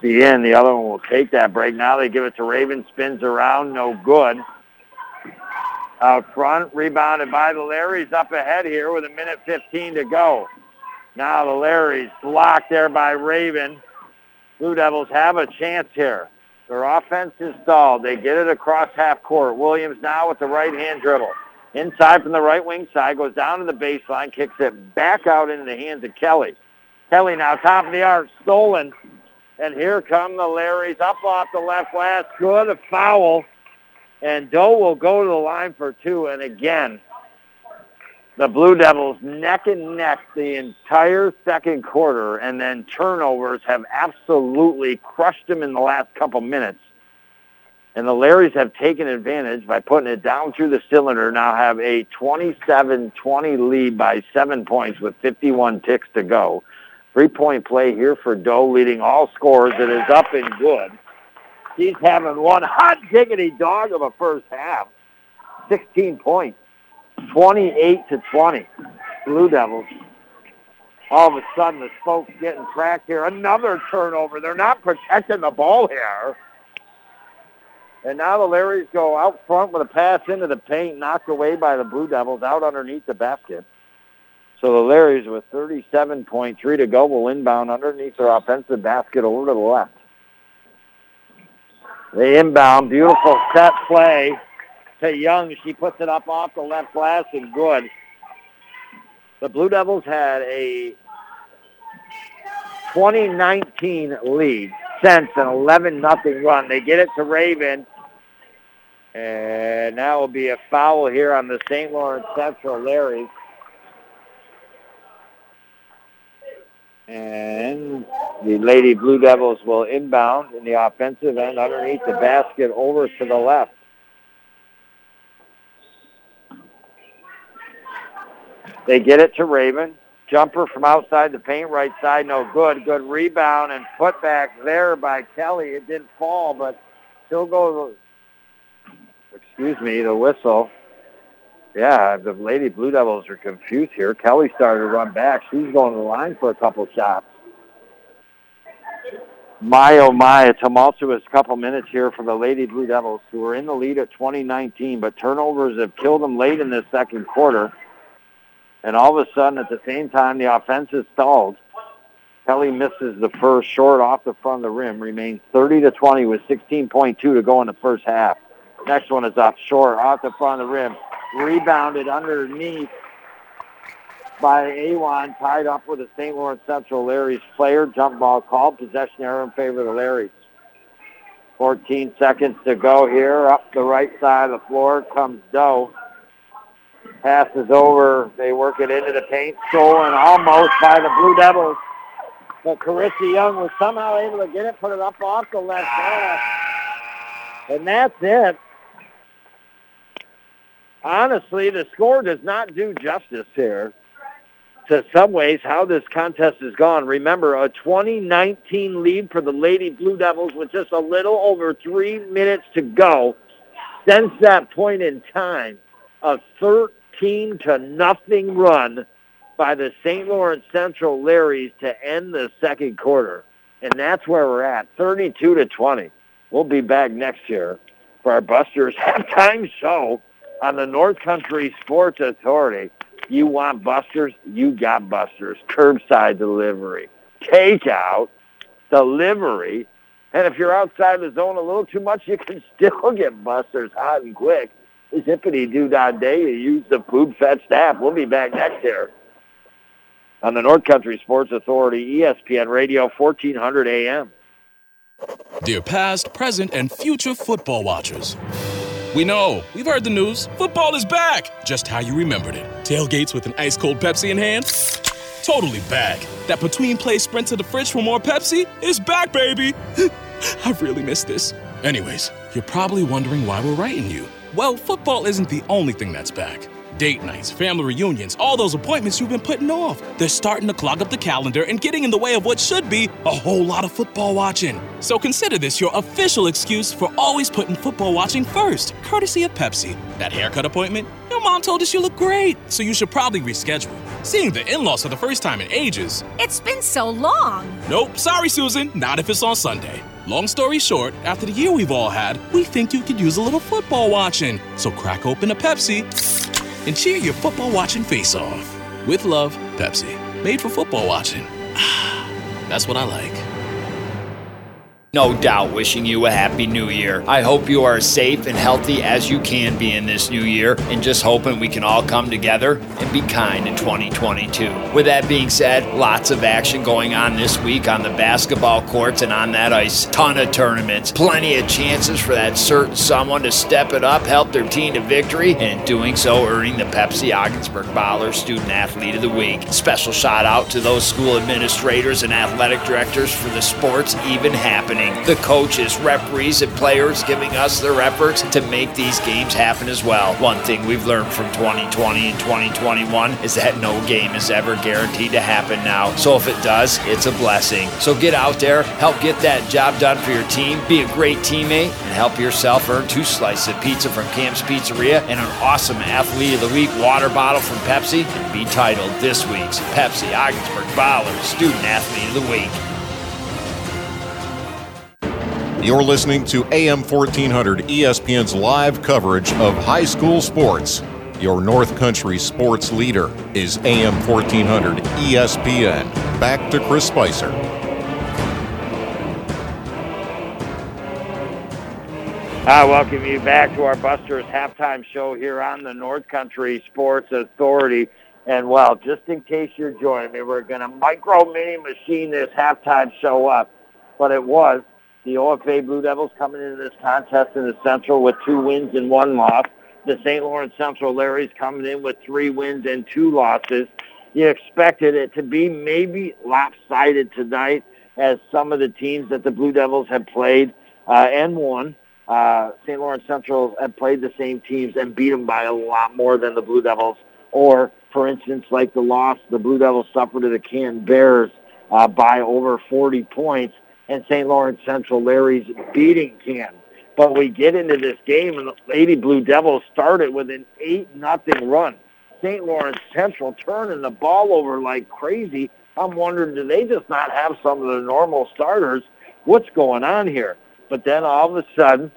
be in. The other one will take that break. Now they give it to Raven, spins around, no good out front. Rebounded by the Larrys up ahead here with a minute 15 to go. Now the Larrys blocked there by Raven. Blue Devils have a chance here. Their offense is stalled. They get it across half court. Williams now with the right hand dribble. Inside from the right wing side, goes down to the baseline, kicks it back out into the hands of Kelly. Kelly now top of the arc, stolen. And here come the Larrys up off the left glass. Good, a foul and Doe will go to the line for two. And again, the Blue Devils neck and neck the entire second quarter, and then turnovers have absolutely crushed them in the last couple minutes. And the Larrys have taken advantage by putting it down through the cylinder, now have a 27-20 lead by seven points with 51 ticks to go. Three-point play here for Doe, leading all scores. It is up and good. He's having one hot diggity dog of a first half. 16 points. 28 to 20. Blue Devils. All of a sudden, the spokes getting cracked here. Another turnover. They're not protecting the ball here. And now the Larrys go out front with a pass into the paint, knocked away by the Blue Devils out underneath the basket. So the Larrys with 37.3 to go will inbound underneath their offensive basket over to the left. The inbound, beautiful set play to Young. She puts it up off the left glass and good. The Blue Devils had a 2019 lead since an 11 nothing run. They get it to Raven. And now will be a foul here on the St. Lawrence Central Larry. And the Lady Blue Devils will inbound in the offensive end underneath the basket over to the left. They get it to Raven. Jumper from outside the paint, right side, no good. Good rebound and put back there by Kelly. It didn't fall, but still goes, excuse me, the whistle. Yeah, the Lady Blue Devils are confused here. Kelly started to run back. She's going to the line for a couple shots. My, oh my, a tumultuous couple minutes here for the Lady Blue Devils, who are in the lead at 2019, but turnovers have killed them late in this second quarter. And all of a sudden, at the same time, the offense is stalled. Kelly misses the first short off the front of the rim, remains 30 to 20 with 16.2 to go in the first half. Next one is up short off the front of the rim rebounded underneath by Awan, tied up with the St. Lawrence Central Larry's player. Jump ball called. Possession error in favor of the Larrys. 14 seconds to go here. Up the right side of the floor comes Doe. Passes over. They work it into the paint. Stolen almost by the Blue Devils. But Carissa Young was somehow able to get it, put it up off the left side. And that's it. Honestly, the score does not do justice here to some ways how this contest has gone. Remember, a 2019 lead for the Lady Blue Devils with just a little over three minutes to go. Since that point in time, a 13 to nothing run by the St. Lawrence Central Larrys to end the second quarter. And that's where we're at, 32 to 20. We'll be back next year for our Busters halftime show on the North Country Sports Authority. You want Busters? You got Busters. Curbside delivery, takeout, delivery. And if you're outside the zone a little too much, you can still get Busters hot and quick. Zippity doo dah day, you use the food fetched app. We'll be back next year on the North Country Sports Authority, ESPN Radio, 1400 AM. Dear past, present, and future football watchers. We know, we've heard the news. Football is back, just how you remembered it. Tailgates with an ice cold Pepsi in hand? Totally back. That between play sprint to the fridge for more Pepsi is back, baby. I've really missed this. Anyways, you're probably wondering why we're writing you. Well, football isn't the only thing that's back. Date nights, family reunions, all those appointments you've been putting off. They're starting to clog up the calendar and getting in the way of what should be a whole lot of football watching. So consider this your official excuse for always putting football watching first, courtesy of Pepsi. That haircut appointment? Your mom told us you look great, so you should probably reschedule. Seeing the in laws for the first time in ages. It's been so long. Nope, sorry, Susan, not if it's on Sunday. Long story short, after the year we've all had, we think you could use a little football watching. So crack open a Pepsi and cheer your football watching face off. With love, Pepsi. Made for football watching. That's what I like. No doubt wishing you a happy new year. I hope you are as safe and healthy as you can be in this new year, and just hoping we can all come together and be kind in 2022. With that being said, lots of action going on this week on the basketball courts and on that ice. Ton of tournaments, plenty of chances for that certain someone to step it up, help their team to victory, and in doing so, earning the Pepsi Ogdensburg Bottler Student Athlete of the Week. Special shout out to those school administrators and athletic directors for the sports even happening the coaches, referees, and players giving us their efforts to make these games happen as well. One thing we've learned from 2020 and 2021 is that no game is ever guaranteed to happen now. So if it does, it's a blessing. So get out there, help get that job done for your team, be a great teammate, and help yourself earn two slices of pizza from Camp's Pizzeria and an awesome Athlete of the Week water bottle from Pepsi and be titled this week's Pepsi Ogdensburg Bottler Student Athlete of the Week. You're listening to AM 1400 ESPN's live coverage of high school sports. Your North Country sports leader is AM 1400 ESPN. Back to Chris Spicer. I welcome you back to our Busters halftime show here on the North Country Sports Authority. And well, just in case you're joining me, we're going to micro mini machine this halftime show up. But it was the OFA Blue Devils coming into this contest in the Central with two wins and one loss. The St. Lawrence Central Larrys coming in with three wins and two losses. You expected it to be maybe lopsided tonight as some of the teams that the Blue Devils have played uh, and won. Uh, St. Lawrence Central have played the same teams and beat them by a lot more than the Blue Devils. Or, for instance, like the loss the Blue Devils suffered to the Can Bears uh, by over 40 points and St. Lawrence Central Larry's beating Can. But we get into this game, and the Lady Blue Devils started with an 8 nothing run. St. Lawrence Central turning the ball over like crazy. I'm wondering, do they just not have some of the normal starters? What's going on here? But then all of a sudden,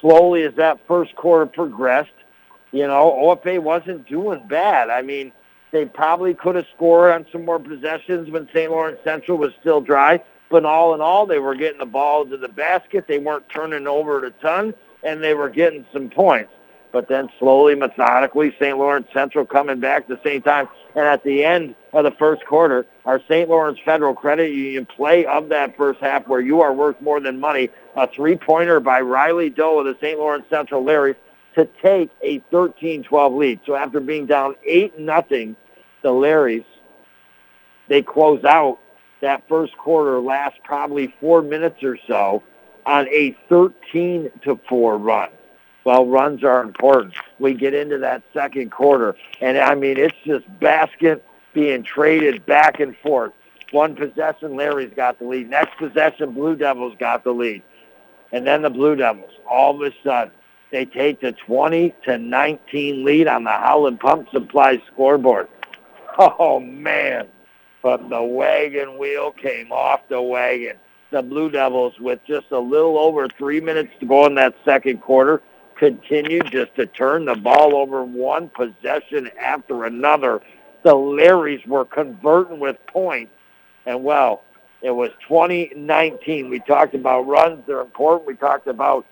slowly as that first quarter progressed, you know, OFA wasn't doing bad. I mean, they probably could have scored on some more possessions when St. Lawrence Central was still dry. But all in all, they were getting the ball to the basket. They weren't turning over a ton, and they were getting some points. But then slowly, methodically, St. Lawrence Central coming back at the same time. And at the end of the first quarter, our St. Lawrence Federal Credit Union play of that first half where you are worth more than money, a three-pointer by Riley Doe of the St. Lawrence Central Larrys to take a 13-12 lead. So after being down 8 nothing, the Larrys, they close out that first quarter last probably four minutes or so on a 13 to 4 run. Well, runs are important. We get into that second quarter, and I mean, it's just basket being traded back and forth. One possession, Larry's got the lead. Next possession, Blue Devils got the lead. And then the Blue Devils, all of a sudden, they take the 20 to 19 lead on the Howland Pump Supply scoreboard. Oh, man. But the wagon wheel came off the wagon. The Blue Devils, with just a little over three minutes to go in that second quarter, continued just to turn the ball over one possession after another. The Larrys were converting with points. And, well, it was 2019. We talked about runs. They're important. We talked about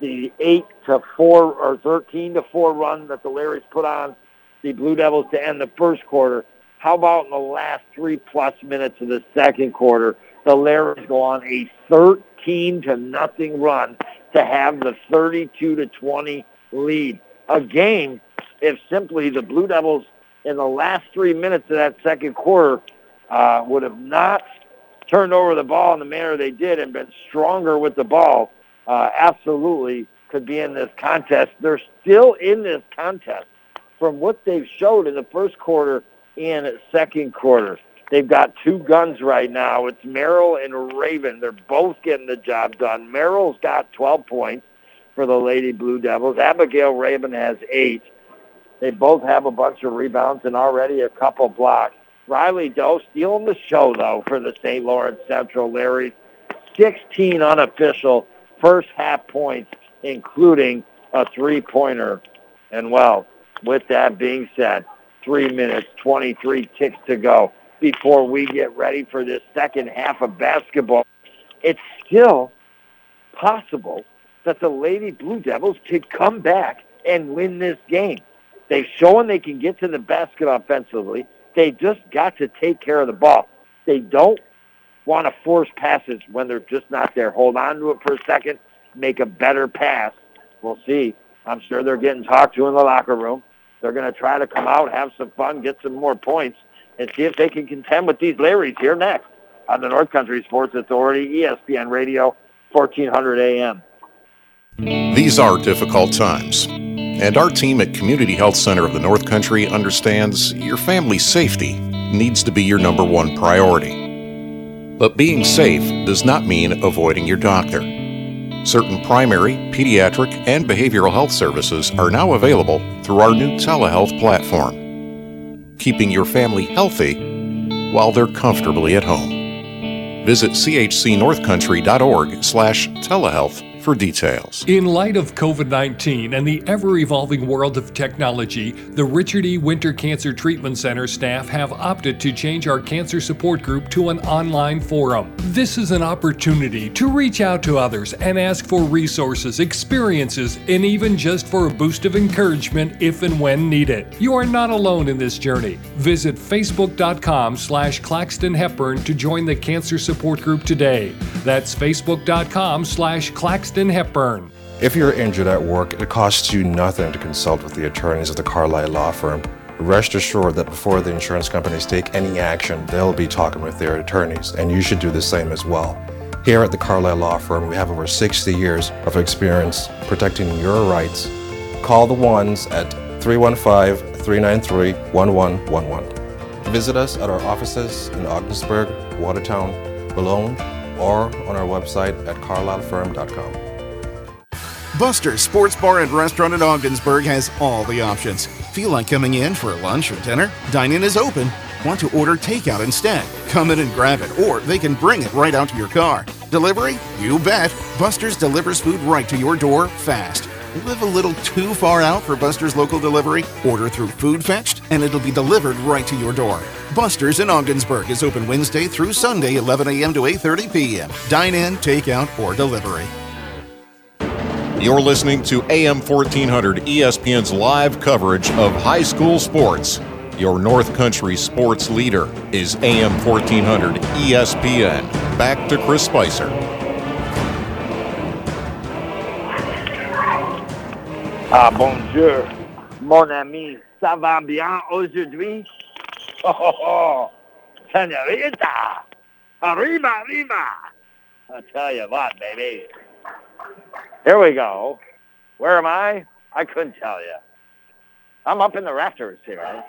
the 8 to 4 or 13 to 4 run that the Larrys put on the Blue Devils to end the first quarter. How about in the last three plus minutes of the second quarter, the Larrys go on a 13 to nothing run to have the 32 to 20 lead. A game if simply the Blue Devils in the last three minutes of that second quarter uh, would have not turned over the ball in the manner they did and been stronger with the ball, uh, absolutely could be in this contest. They're still in this contest from what they've showed in the first quarter and second quarter. They've got two guns right now. It's Merrill and Raven. They're both getting the job done. Merrill's got 12 points for the Lady Blue Devils. Abigail Raven has eight. They both have a bunch of rebounds and already a couple blocks. Riley Doe stealing the show, though, for the St. Lawrence Central Larry. 16 unofficial first half points, including a three-pointer. And, well, with that being said, three minutes, 23 ticks to go before we get ready for this second half of basketball. It's still possible that the Lady Blue Devils could come back and win this game. They've shown they can get to the basket offensively. They just got to take care of the ball. They don't want to force passes when they're just not there. Hold on to it for a second, make a better pass. We'll see. I'm sure they're getting talked to in the locker room. They're going to try to come out, have some fun, get some more points, and see if they can contend with these Larrys here next on the North Country Sports Authority, ESPN Radio, 1400 AM. These are difficult times, and our team at Community Health Center of the North Country understands your family's safety needs to be your number one priority. But being safe does not mean avoiding your doctor. Certain primary, pediatric, and behavioral health services are now available through our new telehealth platform, keeping your family healthy while they're comfortably at home. Visit chcnorthcountry.org slash telehealth for details. In light of COVID 19 and the ever evolving world of technology, the Richard E. Winter Cancer Treatment Center staff have opted to change our cancer support group to an online forum. This is an opportunity to reach out to others and ask for resources, experiences, and even just for a boost of encouragement if and when needed. You are not alone in this journey. Visit facebook.com slash Claxton Hepburn to join the cancer support group today. That's facebook.com slash Claxton Hepburn. If you're injured at work, it costs you nothing to consult with the attorneys of the Carlisle Law Firm. Rest assured that before the insurance companies take any action, they'll be talking with their attorneys, and you should do the same as well. Here at the Carlisle Law Firm, we have over 60 years of experience protecting your rights. Call the ones at 315 393 1111. Visit us at our offices in Ogdensburg, Watertown, Boulogne, or on our website at carlislefirm.com. Buster's Sports Bar and Restaurant in Ogdensburg has all the options. Feel like coming in for lunch or dinner? Dine-in is open. Want to order takeout instead? Come in and grab it, or they can bring it right out to your car. Delivery? You bet. Buster's delivers food right to your door fast. Live a little too far out for Buster's local delivery? Order through Food Fetched, and it'll be delivered right to your door. Buster's in Ogdensburg is open Wednesday through Sunday, 11 a.m. to 8:30 p.m. Dine in, takeout, or delivery. You're listening to AM 1400 ESPN's live coverage of high school sports. Your North Country sports leader is AM 1400 ESPN. Back to Chris Spicer. Ah, bonjour, mon ami. Ça va bien aujourd'hui? Oh, oh, oh. Senorita, Arriba, arriba. I tell you what, baby. Here we go. Where am I? I couldn't tell you. I'm up in the rafters here.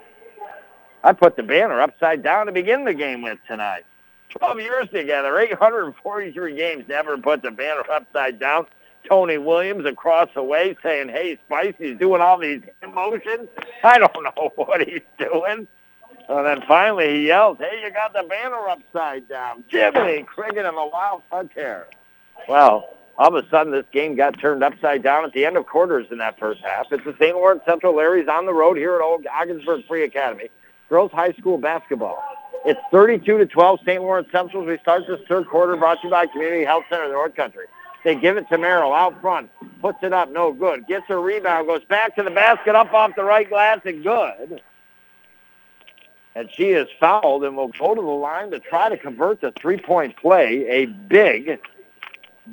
I put the banner upside down to begin the game with tonight. 12 years together, 843 games, never put the banner upside down. Tony Williams across the way saying, hey, Spicy's doing all these motions. I don't know what he's doing. And then finally he yells, hey, you got the banner upside down. Jimmy Cricket and the Wild here. Well, all of a sudden this game got turned upside down at the end of quarters in that first half. It's the St. Lawrence Central Larry's on the road here at Old Ogdensburg Free Academy. Girls High School basketball. It's 32 to 12 St. Lawrence Central. We start this third quarter brought to you by Community Health Center of the North Country. They give it to Merrill out front, puts it up, no good. Gets a rebound, goes back to the basket, up off the right glass, and good. And she is fouled and will go to the line to try to convert the three-point play. A big,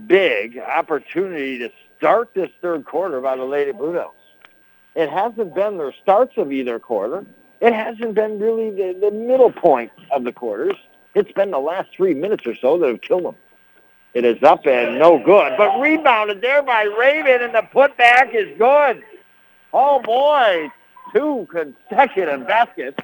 big opportunity to start this third quarter by the Lady Devils. It hasn't been their starts of either quarter. It hasn't been really the, the middle point of the quarters. It's been the last three minutes or so that have killed them. It is up and no good, but rebounded there by Raven, and the putback is good. Oh boy, two consecutive baskets,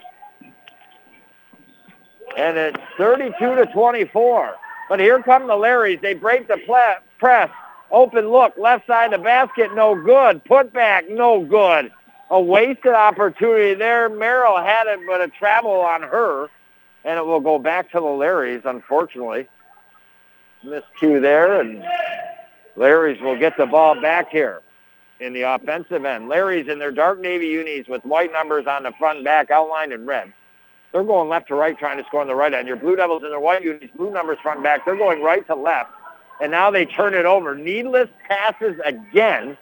and it's 32 to 24. But here come the Larrys. They break the pla- press. Open look, left side of the basket, no good. Put back, no good a wasted opportunity there. Merrill had it, but a travel on her, and it will go back to the Larrys, unfortunately. Miscue there, and Larrys will get the ball back here in the offensive end. Larry's in their dark navy unis with white numbers on the front back outlined in red. They're going left to right trying to score on the right end. Your Blue Devils in their white unis, blue numbers front back. They're going right to left. And now they turn it over. Needless passes again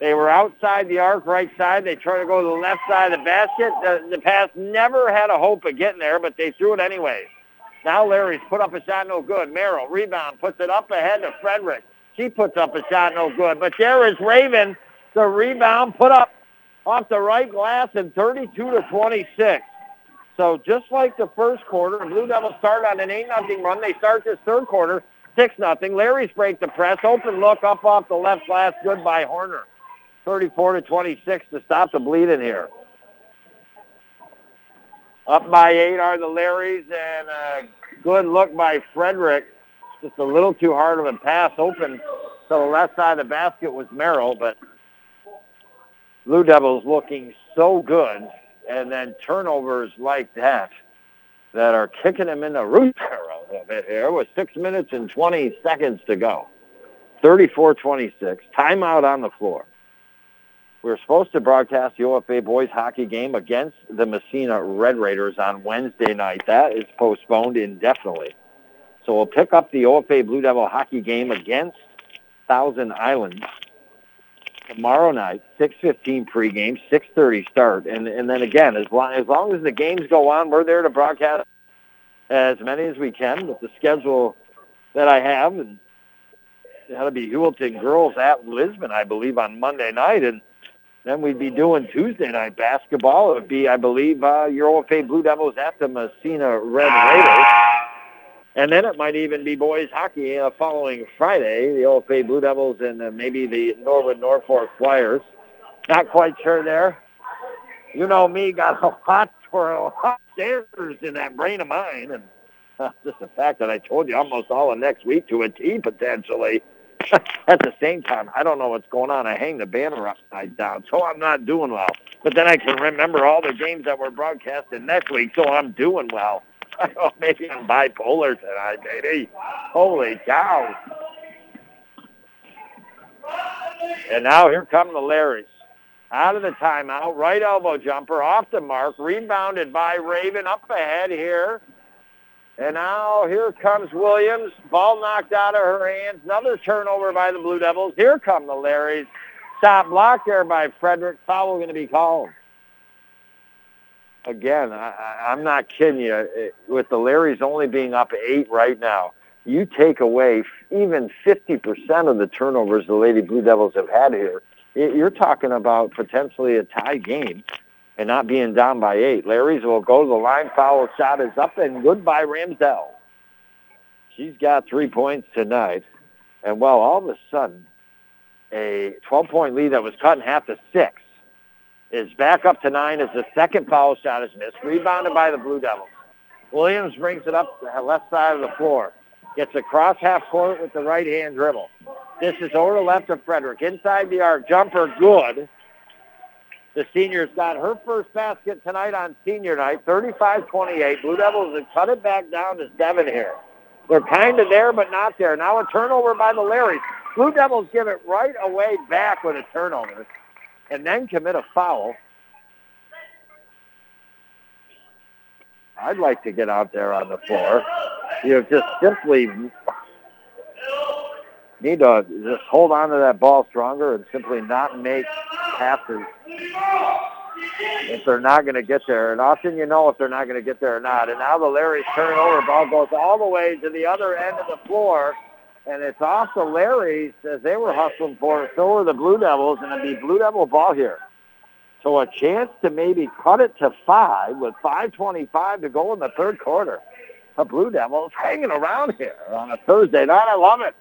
they were outside the arc, right side. They tried to go to the left side of the basket. The, the pass never had a hope of getting there, but they threw it anyways. Now Larry's put up a shot, no good. Merrill, rebound, puts it up ahead to Frederick. She puts up a shot, no good. But there is Raven, the rebound, put up off the right glass and 32 to 26. So just like the first quarter, Blue Devils start on an 8 nothing run. They start this third quarter 6 nothing. Larry's break the press. Open look up off the left glass. Good by Horner. 34 to 26 to stop the bleeding here. Up by eight are the Larrys, and a good look by Frederick. Just a little too hard of a pass open to the left side of the basket was Merrill, but Blue Devils looking so good, and then turnovers like that that are kicking them in the root a bit here with six minutes and 20 seconds to go. 34-26, timeout on the floor. We are supposed to broadcast the OFA boys hockey game against the Massena Red Raiders on Wednesday night. That is postponed indefinitely. So we'll pick up the OFA Blue Devil hockey game against Thousand Islands tomorrow night, 6.15 pregame, 6.30 start. And, and then again, as long, as long as the games go on, we're there to broadcast as many as we can with the schedule that I have. And that'll be Heuvelton girls at Lisbon, I believe, on Monday night. And then we'd be doing Tuesday night basketball. It would be, I believe, uh, your OFA Blue Devils at the Massena Red Raiders. And then it might even be boys hockey uh, following Friday, the OFA Blue Devils and uh, maybe the Norwood Norfolk Flyers. Not quite sure there. You know me, got a lot for a lot in that brain of mine. And uh, just the fact that I told you almost all of next week to a T potentially. At the same time, I don't know what's going on. I hang the banner upside down, so I'm not doing well. But then I can remember all the games that were broadcasted next week, so I'm doing well. oh, maybe I'm bipolar tonight, baby. Holy cow. And now here come the Larrys. Out of the timeout, right elbow jumper, off the mark, rebounded by Raven, up ahead here. And now here comes Williams. Ball knocked out of her hands. Another turnover by the Blue Devils. Here come the Larrys. Stop block there by Frederick. Foul going to be called. Again, I, I'm not kidding you. Uh, with the Larrys only being up eight right now, you take away even 50% of the turnovers the Lady Blue Devils have had here. You're talking about potentially a tie game and not being down by eight. Larry's will go to the line. Foul shot is up and goodbye Ramsdell. She's got three points tonight. And well, all of a sudden, a 12-point lead that was cut in half to six is back up to nine as the second foul shot is missed, rebounded by the Blue Devils. Williams brings it up the left side of the floor. Gets across half court with the right hand dribble. This is over left of Frederick. Inside the arc. Jumper good. The seniors got her first basket tonight on senior night, 35-28. Blue Devils have cut it back down to seven here. They're kind of there, but not there. Now a turnover by the Larrys. Blue Devils give it right away back with a turnover and then commit a foul. I'd like to get out there on the floor. You know, just simply need to just hold on to that ball stronger and simply not make passes if they're not going to get there. And often you know if they're not going to get there or not. And now the Larry's turn over. Ball goes all the way to the other end of the floor. And it's off the Larrys as they were hustling for it. So were the Blue Devils, and it'd be Blue Devil ball here. So a chance to maybe cut it to five with 5.25 to go in the third quarter. The Blue Devils hanging around here on a Thursday night. I love it.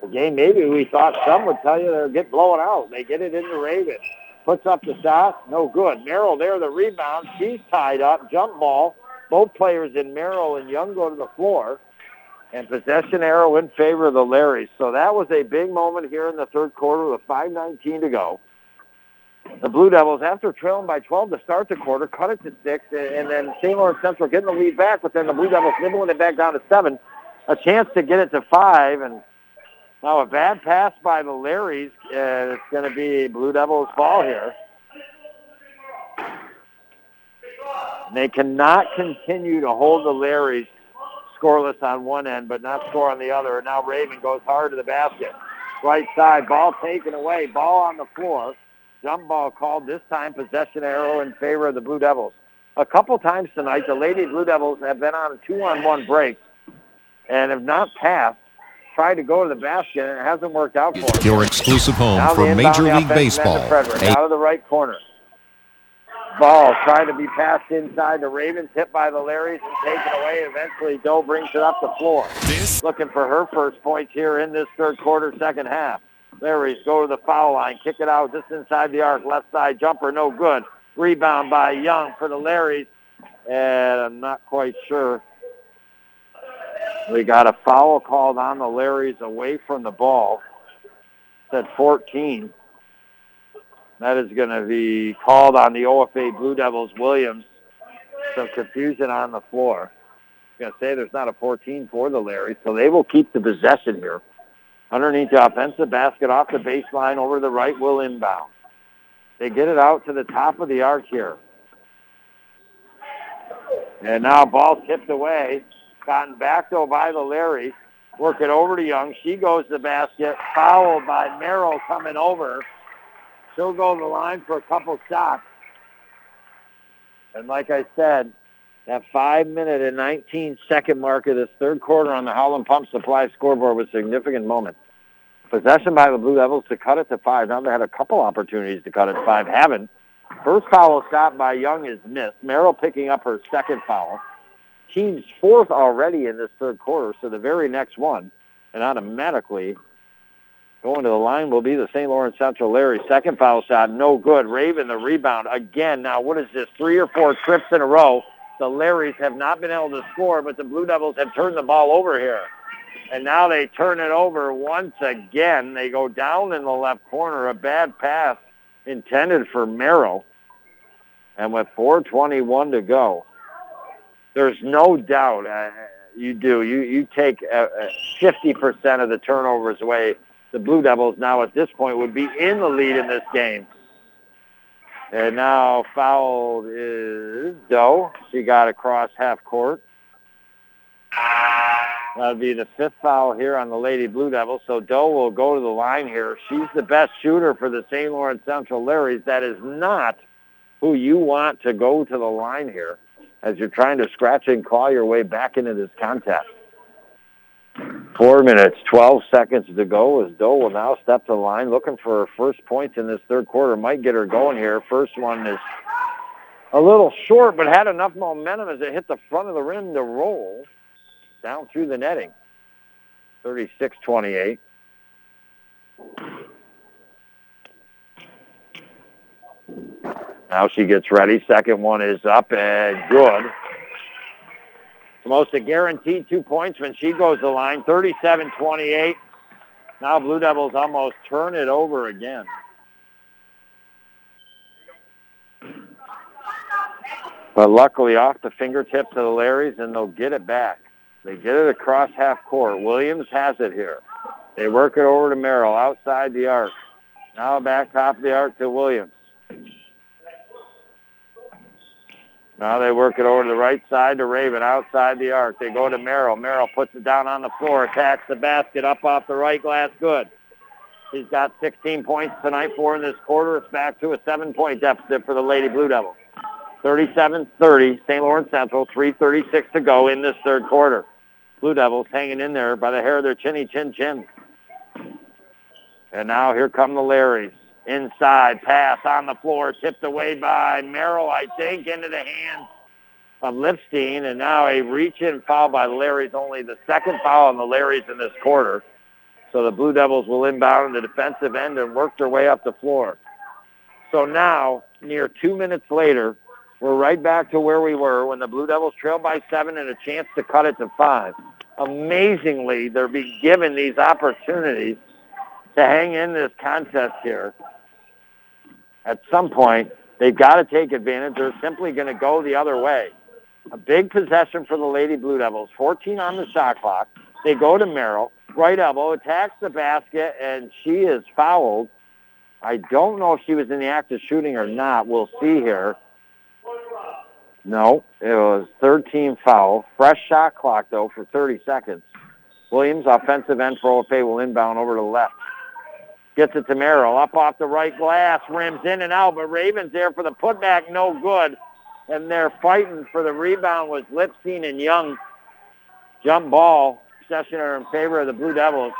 The game maybe we thought some would tell you they'll get blown out. They get it into Raven. Puts up the shot. No good. Merrill there, the rebound. She's tied up. Jump ball. Both players in Merrill and Young go to the floor and possession arrow in favor of the Larrys. So that was a big moment here in the third quarter with 5.19 to go. The Blue Devils, after trailing by 12 to start the quarter, cut it to six, and then St. Lawrence Central getting the lead back, but then the Blue Devils nibbling it back down to seven. A chance to get it to five, and now a bad pass by the Larrys. Uh, it's going to be Blue Devils ball here. They cannot continue to hold the Larrys scoreless on one end, but not score on the other. And now Raven goes hard to the basket. Right side, ball taken away, ball on the floor. Jump ball called this time, possession arrow in favor of the Blue Devils. A couple times tonight, the Lady Blue Devils have been on a two-on-one break and have not passed. Tried to go to the basket, and it hasn't worked out for them. Your exclusive home Now for Major League Baseball. Out of the right corner. Ball trying to be passed inside the Ravens, hit by the Larrys and taken away. Eventually, Doe brings it up the floor. Looking for her first points here in this third quarter, second half. Larrys go to the foul line, kick it out just inside the arc, left side jumper, no good. Rebound by Young for the Larrys, and I'm not quite sure. We got a foul called on the Larrys away from the ball. Said 14. That is going to be called on the OFA Blue Devils Williams. Some confusion on the floor. I'm going to say there's not a 14 for the Larry, so they will keep the possession here. Underneath the offensive basket off the baseline over the right will inbound. They get it out to the top of the arc here. And now ball tipped away. Gotten back though by the Larry. Work it over to Young. She goes to the basket. Fouled by Merrill coming over. She'll go to the line for a couple shots. And like I said, that five minute and 19 second mark of this third quarter on the Howland Pump Supply scoreboard was a significant moment. Possession by the Blue Devils to cut it to five. Now they had a couple opportunities to cut it to five. Haven't. First foul shot by Young is missed. Merrill picking up her second foul. Team's fourth already in this third quarter, so the very next one. And automatically going to the line will be the St. Lawrence Central Larry. Second foul shot, no good. Raven the rebound again. Now what is this? Three or four trips in a row. The Larrys have not been able to score, but the Blue Devils have turned the ball over here. And now they turn it over once again. They go down in the left corner. A bad pass intended for Merrill. And with 4.21 to go, there's no doubt uh, you do. You, you take uh, uh, 50% of the turnovers away. The Blue Devils now at this point would be in the lead in this game. And now fouled is Doe. She got across half court. That'll be the fifth foul here on the Lady Blue Devils. So Doe will go to the line here. She's the best shooter for the St. Lawrence Central Larrys. That is not who you want to go to the line here as you're trying to scratch and claw your way back into this contest. Four minutes, 12 seconds to go as Doe will now step to the line looking for her first points in this third quarter. Might get her going here. First one is a little short, but had enough momentum as it hit the front of the rim to roll. down through the netting. 36-28. Now she gets ready. Second one is up and good. It's almost a guaranteed two points when she goes the line. 37-28. Now Blue Devils almost turn it over again. But luckily off the fingertips of the Larrys, and they'll get it back. They get it across half court. Williams has it here. They work it over to Merrill outside the arc. Now back top of the arc to Williams. Now they work it over to the right side to Raven outside the arc. They go to Merrill. Merrill puts it down on the floor, attacks the basket up off the right glass. Good. He's got 16 points tonight, four in this quarter. It's back to a seven-point deficit for the Lady Blue Devils. 37-30, St. Lawrence Central, 3.36 to go in this third quarter. Blue Devils hanging in there by the hair of their chinny chin chin. And now here come the Larrys. Inside pass on the floor, tipped away by Merrill, I think, into the hands of Lipstein. And now a reach-in foul by the Larrys, only the second foul on the Larrys in this quarter. So the Blue Devils will inbound the defensive end and work their way up the floor. So now, near two minutes later, we're right back to where we were when the Blue Devils trailed by seven and a chance to cut it to five. Amazingly, they're being given these opportunities to hang in this contest here. At some point, they've got to take advantage. They're simply going to go the other way. A big possession for the Lady Blue Devils. 14 on the shot clock. They go to Merrill. Right elbow, attacks the basket, and she is fouled. I don't know if she was in the act of shooting or not. We'll see here. No, it was third team foul. Fresh shot clock, though, for 30 seconds. Williams, offensive end for OFA, will inbound over to the left. Gets it to Merrill. Up off the right glass. Rims in and out, but Ravens there for the putback. No good. And they're fighting for the rebound was Lipstein and Young. Jump ball. Session are in favor of the Blue Devils.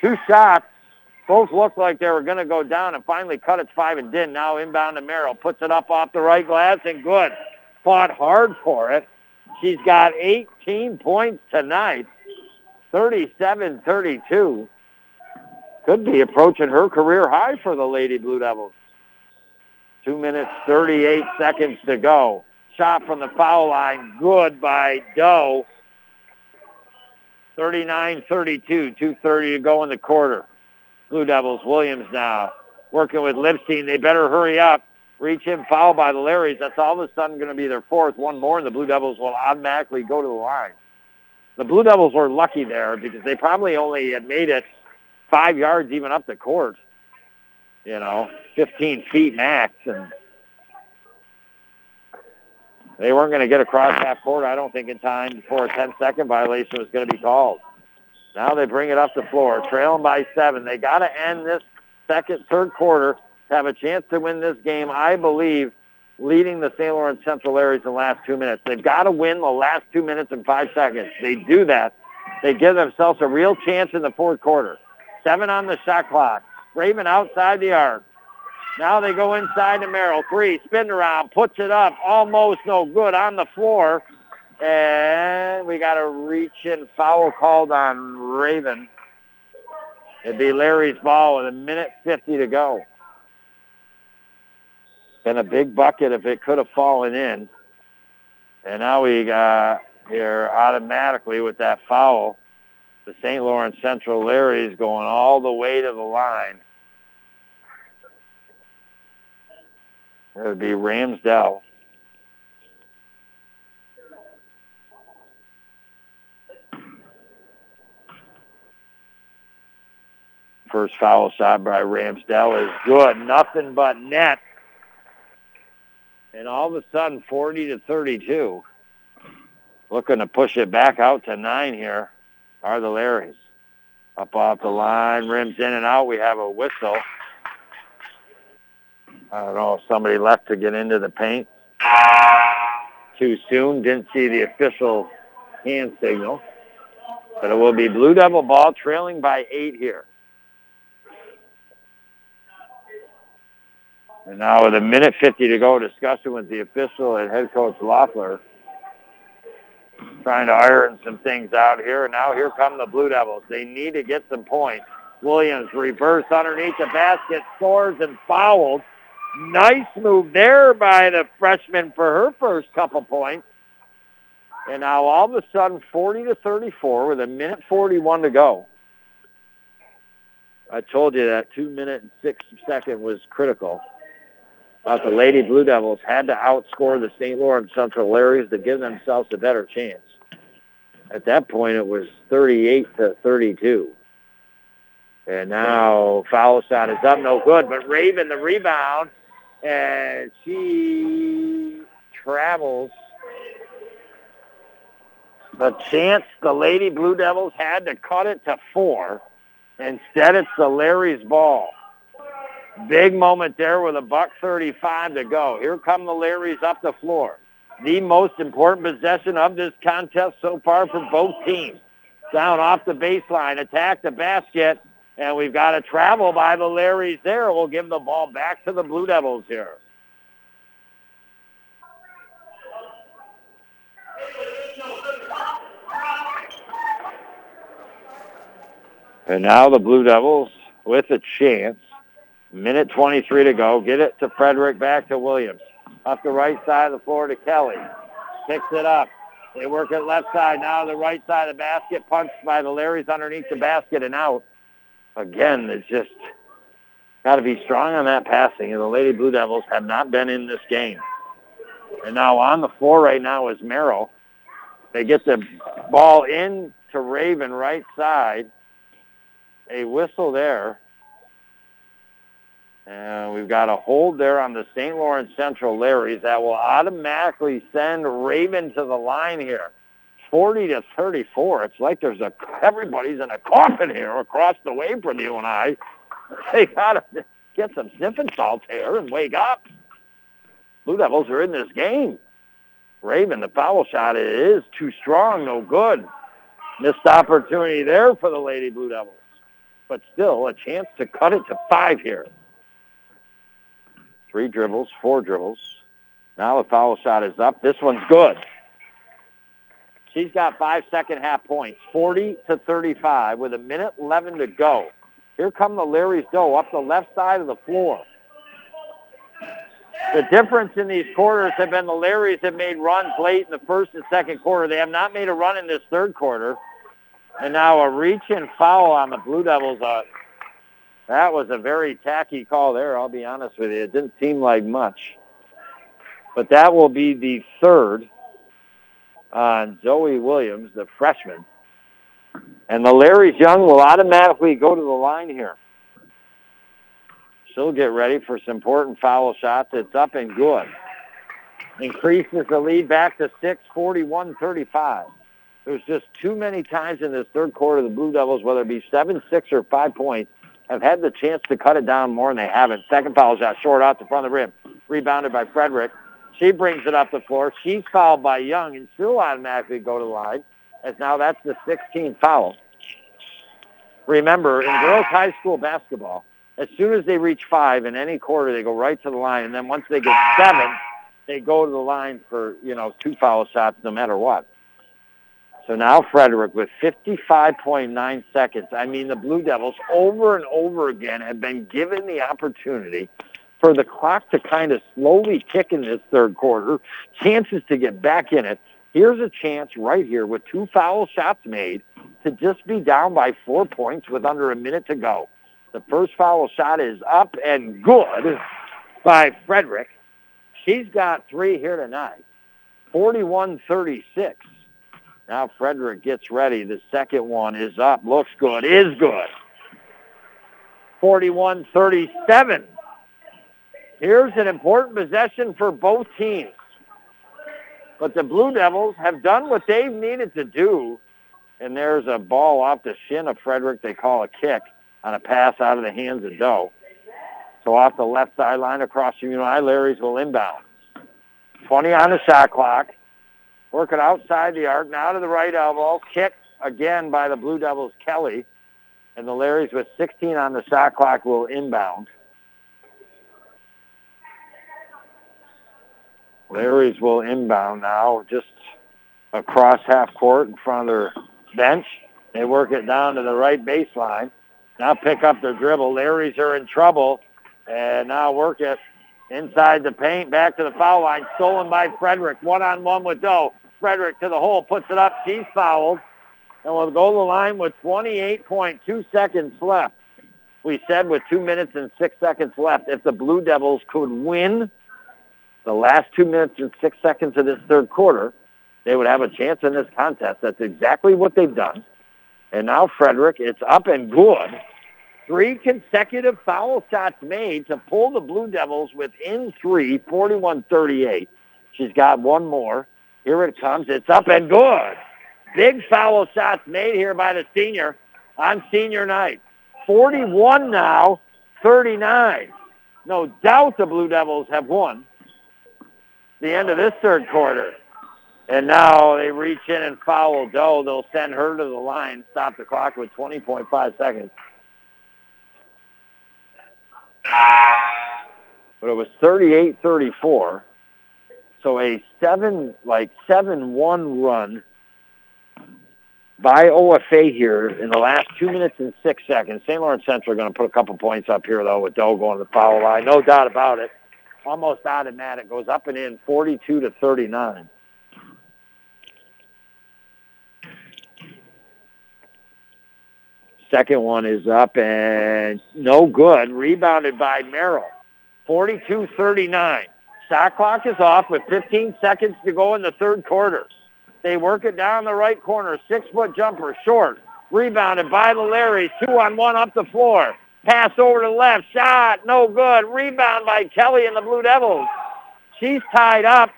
Two shots. Both looked like they were going to go down and finally cut it five and didn't. Now inbound to Merrill. Puts it up off the right glass and good. Fought hard for it. She's got 18 points tonight. 37-32. Could be approaching her career high for the Lady Blue Devils. Two minutes, 38 seconds to go. Shot from the foul line. Good by Doe. 39-32. 2.30 to go in the quarter. Blue Devils, Williams now working with Lipstein. They better hurry up. Reach him, foul by the Larrys. That's all of a sudden going to be their fourth. One more, and the Blue Devils will automatically go to the line. The Blue Devils were lucky there because they probably only had made it five yards even up the court. You know, 15 feet max, and they weren't going to get across half court, I don't think, in time before a 10-second violation was going to be called. Now they bring it up the floor, trailing by seven. They got to end this second, third quarter have a chance to win this game. I believe leading the St. Lawrence Central Larrys in the last two minutes. They've got to win the last two minutes and five seconds. They do that. They give themselves a real chance in the fourth quarter. Seven on the shot clock. Raven outside the arc. Now they go inside to Merrill. Three, spin around, puts it up. Almost no good on the floor. And we got a reach in foul called on Raven. It'd be Larry's ball with a minute 50 to go. Been a big bucket if it could have fallen in. And now we got here automatically with that foul. The St. Lawrence Central Larrys going all the way to the line. It would be Ramsdell. First foul shot by Ramsdell is good. Nothing but net. And all of a sudden, 40 to 32. Looking to push it back out to nine here are the Larrys. Up off the line, rims in and out. We have a whistle. I don't know if somebody left to get into the paint too soon. Didn't see the official hand signal. But it will be Blue Devil ball trailing by eight here. And now with a minute 50 to go, discussion with the official and head coach Loeffler. Trying to iron some things out here. And now here come the Blue Devils. They need to get some points. Williams reverse underneath the basket, scores and fouled. Nice move there by the freshman for her first couple points. And now all of a sudden 40 to 34 with a minute 41 to go. I told you that two minute and six second was critical. But the Lady Blue Devils had to outscore the St. Lawrence Central Larrys to give themselves a better chance. At that point, it was 38 to 32. And now foul shot is up, no good. But Raven the rebound, and she travels. The chance the Lady Blue Devils had to cut it to four. Instead, it's the Larry's ball. Big moment there with a buck 35 to go. Here come the Larrys up the floor. The most important possession of this contest so far for both teams. Down off the baseline, attack the basket, and we've got a travel by the Larrys there. We'll give the ball back to the Blue Devils here. And now the Blue Devils with a chance. Minute 23 to go. Get it to Frederick, back to Williams. Up the right side of the floor to Kelly. Picks it up. They work it left side. Now the right side of the basket. Punched by the Larrys underneath the basket and out. Again, it's just got to be strong on that passing. And the Lady Blue Devils have not been in this game. And now on the floor right now is Merrill. They get the ball in to Raven right side. A whistle there. And we've got a hold there on the St. Lawrence Central Larrys that will automatically send Raven to the line here. 40 to 34. It's like there's a everybody's in a coffin here across the way from you and I. They gotta get some sniffing salts here and wake up. Blue Devils are in this game. Raven, the foul shot is too strong, no good. Missed opportunity there for the Lady Blue Devils. But still a chance to cut it to five here. Three dribbles, four dribbles. Now the foul shot is up. This one's good. She's got five second half points, 40 to 35 with a minute 11 to go. Here come the Larry's Doe up the left side of the floor. The difference in these quarters have been the Larrys have made runs late in the first and second quarter. They have not made a run in this third quarter. And now a reach and foul on the Blue Devils. Uh, that was a very tacky call there, I'll be honest with you. It didn't seem like much. But that will be the third on Zoe Williams, the freshman. And the Larry's Young will automatically go to the line here. She'll get ready for some important foul shots. It's up and good. Increases the lead back to 6, 41-35. There's just too many times in this third quarter the Blue Devils, whether it be 7, 6, or 5 points, have had the chance to cut it down more, and they haven't. Second foul shot, short out the front of the rim. Rebounded by Frederick. She brings it up the floor. She's fouled by Young, and she'll automatically go to the line, as now that's the 16th foul. Remember, in girls high school basketball, as soon as they reach five in any quarter, they go right to the line, and then once they get seven, they go to the line for, you know, two foul shots no matter what. So now Frederick with 55.9 seconds. I mean, the Blue Devils over and over again have been given the opportunity for the clock to kind of slowly tick in this third quarter, chances to get back in it. Here's a chance right here with two foul shots made to just be down by four points with under a minute to go. The first foul shot is up and good by Frederick. She's got three here tonight. 41-36. Now Frederick gets ready. The second one is up. Looks good. Is good. 41-37. Here's an important possession for both teams. But the Blue Devils have done what they've needed to do. And there's a ball off the shin of Frederick. They call a kick on a pass out of the hands of Doe. So off the left sideline across from United, Larry's will inbound. 20 on the shot clock. Working outside the arc, now to the right elbow. Kick again by the Blue Devils, Kelly. And the Larrys with 16 on the shot clock will inbound. Larry's will inbound now. Just across half court in front of their bench. They work it down to the right baseline. Now pick up their dribble. Larry's are in trouble. And now work it inside the paint, back to the foul line. Stolen by Frederick. One-on-one with Doe. Frederick to the hole, puts it up. She's fouled. And we'll go to the line with 28.2 seconds left. We said with two minutes and six seconds left, if the Blue Devils could win the last two minutes and six seconds of this third quarter, they would have a chance in this contest. That's exactly what they've done. And now Frederick, it's up and good. Three consecutive foul shots made to pull the Blue Devils within three, 41-38. She's got one more. Here it comes. It's up and good. Big foul shots made here by the senior on senior night. 41 now, 39. No doubt the Blue Devils have won the end of this third quarter. And now they reach in and foul Doe. They'll send her to the line, stop the clock with 20.5 seconds. But it was 38-34. So a seven, like seven-one run by OFA here in the last two minutes and six seconds. St. Lawrence Central are going to put a couple points up here though with Doe going to the foul line, no doubt about it. Almost automatic, goes up and in, 42 to 39. Second one is up and no good. Rebounded by Merrill. 42-39. Shot clock is off with 15 seconds to go in the third quarter. They work it down the right corner. Six-foot jumper, short. Rebounded by the Larrys. Two on one up the floor. Pass over to left. Shot, no good. Rebound by Kelly and the Blue Devils. She's tied up.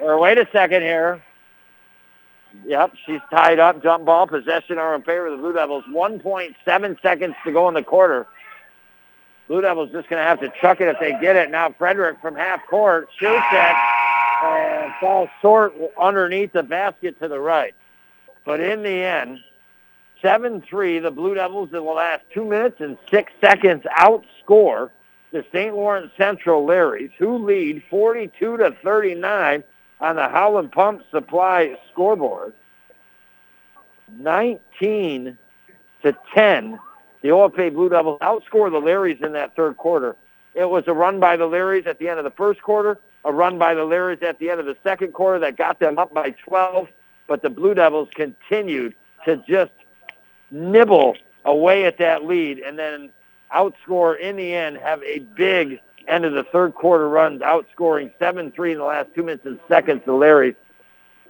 Or wait a second here. Yep, she's tied up. Jump ball. Possession are in favor of the Blue Devils. 1.7 seconds to go in the quarter. Blue Devils just going to have to chuck it if they get it. Now Frederick from half court shoots it and falls short underneath the basket to the right. But in the end, 7-3, the Blue Devils in the last two minutes and six seconds outscore the St. Lawrence Central Larrys, who lead 42 to 39 on the Howland Pump Supply scoreboard. 19 to 10. The OFA Blue Devils outscore the Larrys in that third quarter. It was a run by the Larrys at the end of the first quarter, a run by the Larrys at the end of the second quarter that got them up by 12, but the Blue Devils continued to just nibble away at that lead and then outscore in the end, have a big end of the third quarter runs, outscoring 7-3 in the last two minutes and seconds to Larry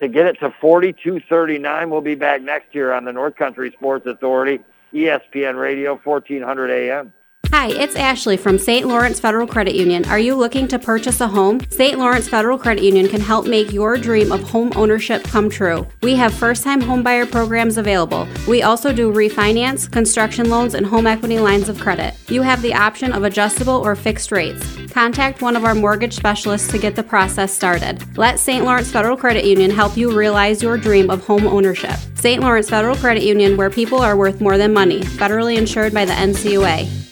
to get it to 42-39. We'll be back next year on the North Country Sports Authority, ESPN Radio, 1400 AM. Hi, it's Ashley from St. Lawrence Federal Credit Union. Are you looking to purchase a home? St. Lawrence Federal Credit Union can help make your dream of home ownership come true. We have first time homebuyer programs available. We also do refinance, construction loans, and home equity lines of credit. You have the option of adjustable or fixed rates. Contact one of our mortgage specialists to get the process started. Let St. Lawrence Federal Credit Union help you realize your dream of home ownership. St. Lawrence Federal Credit Union, where people are worth more than money, federally insured by the NCUA.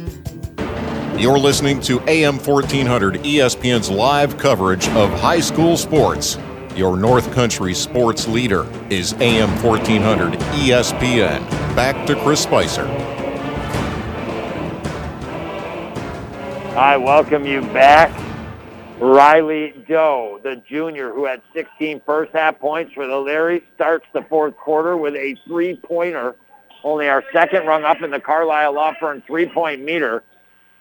You're listening to AM 1400 ESPN's live coverage of high school sports. Your North Country sports leader is AM 1400 ESPN. Back to Chris Spicer. I welcome you back. Riley Doe, the junior who had 16 first half points for the Larry, starts the fourth quarter with a three-pointer. Only our second rung up in the Carlisle Law Firm three-point meter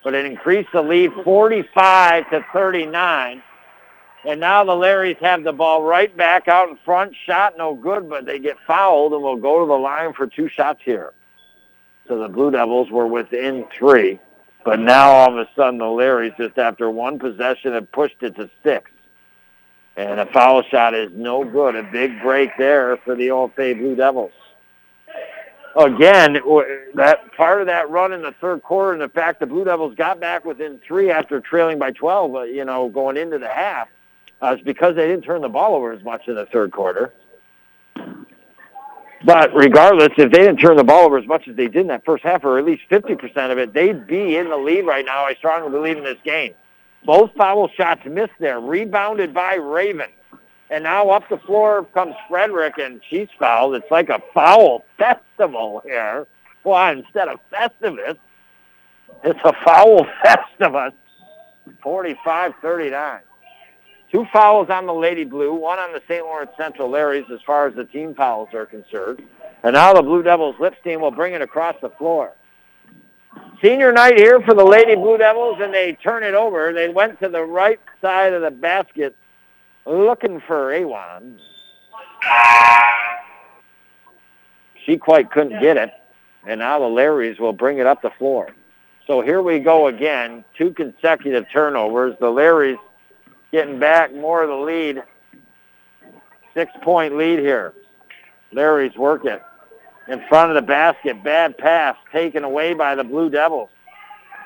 but it increased the lead 45 to 39. And now the Larrys have the ball right back out in front. Shot no good, but they get fouled and will go to the line for two shots here. So the Blue Devils were within three. But now all of a sudden the Larrys, just after one possession, have pushed it to six. And a foul shot is no good. A big break there for the Old Fay Blue Devils. Again, that part of that run in the third quarter and the fact the Blue Devils got back within three after trailing by 12, uh, you know, going into the half, uh, is because they didn't turn the ball over as much in the third quarter. But regardless, if they didn't turn the ball over as much as they did in that first half, or at least 50% of it, they'd be in the lead right now. I strongly believe in this game. Both foul shots missed there, rebounded by Raven. And now up the floor comes Frederick, and she's fouled. It's like a foul festival here. Well, instead of Festivus, it's a foul Festivus. 45-39. Two fouls on the Lady Blue, one on the St. Lawrence Central Larrys as far as the team fouls are concerned. And now the Blue Devils Lipstein will bring it across the floor. Senior night here for the Lady Blue Devils, and they turn it over. They went to the right side of the basket looking for Awan. She quite couldn't get it, and now the Larrys will bring it up the floor. So here we go again, two consecutive turnovers. The Larrys getting back more of the lead. Six-point lead here. Larry's work it. In front of the basket, bad pass taken away by the Blue Devils.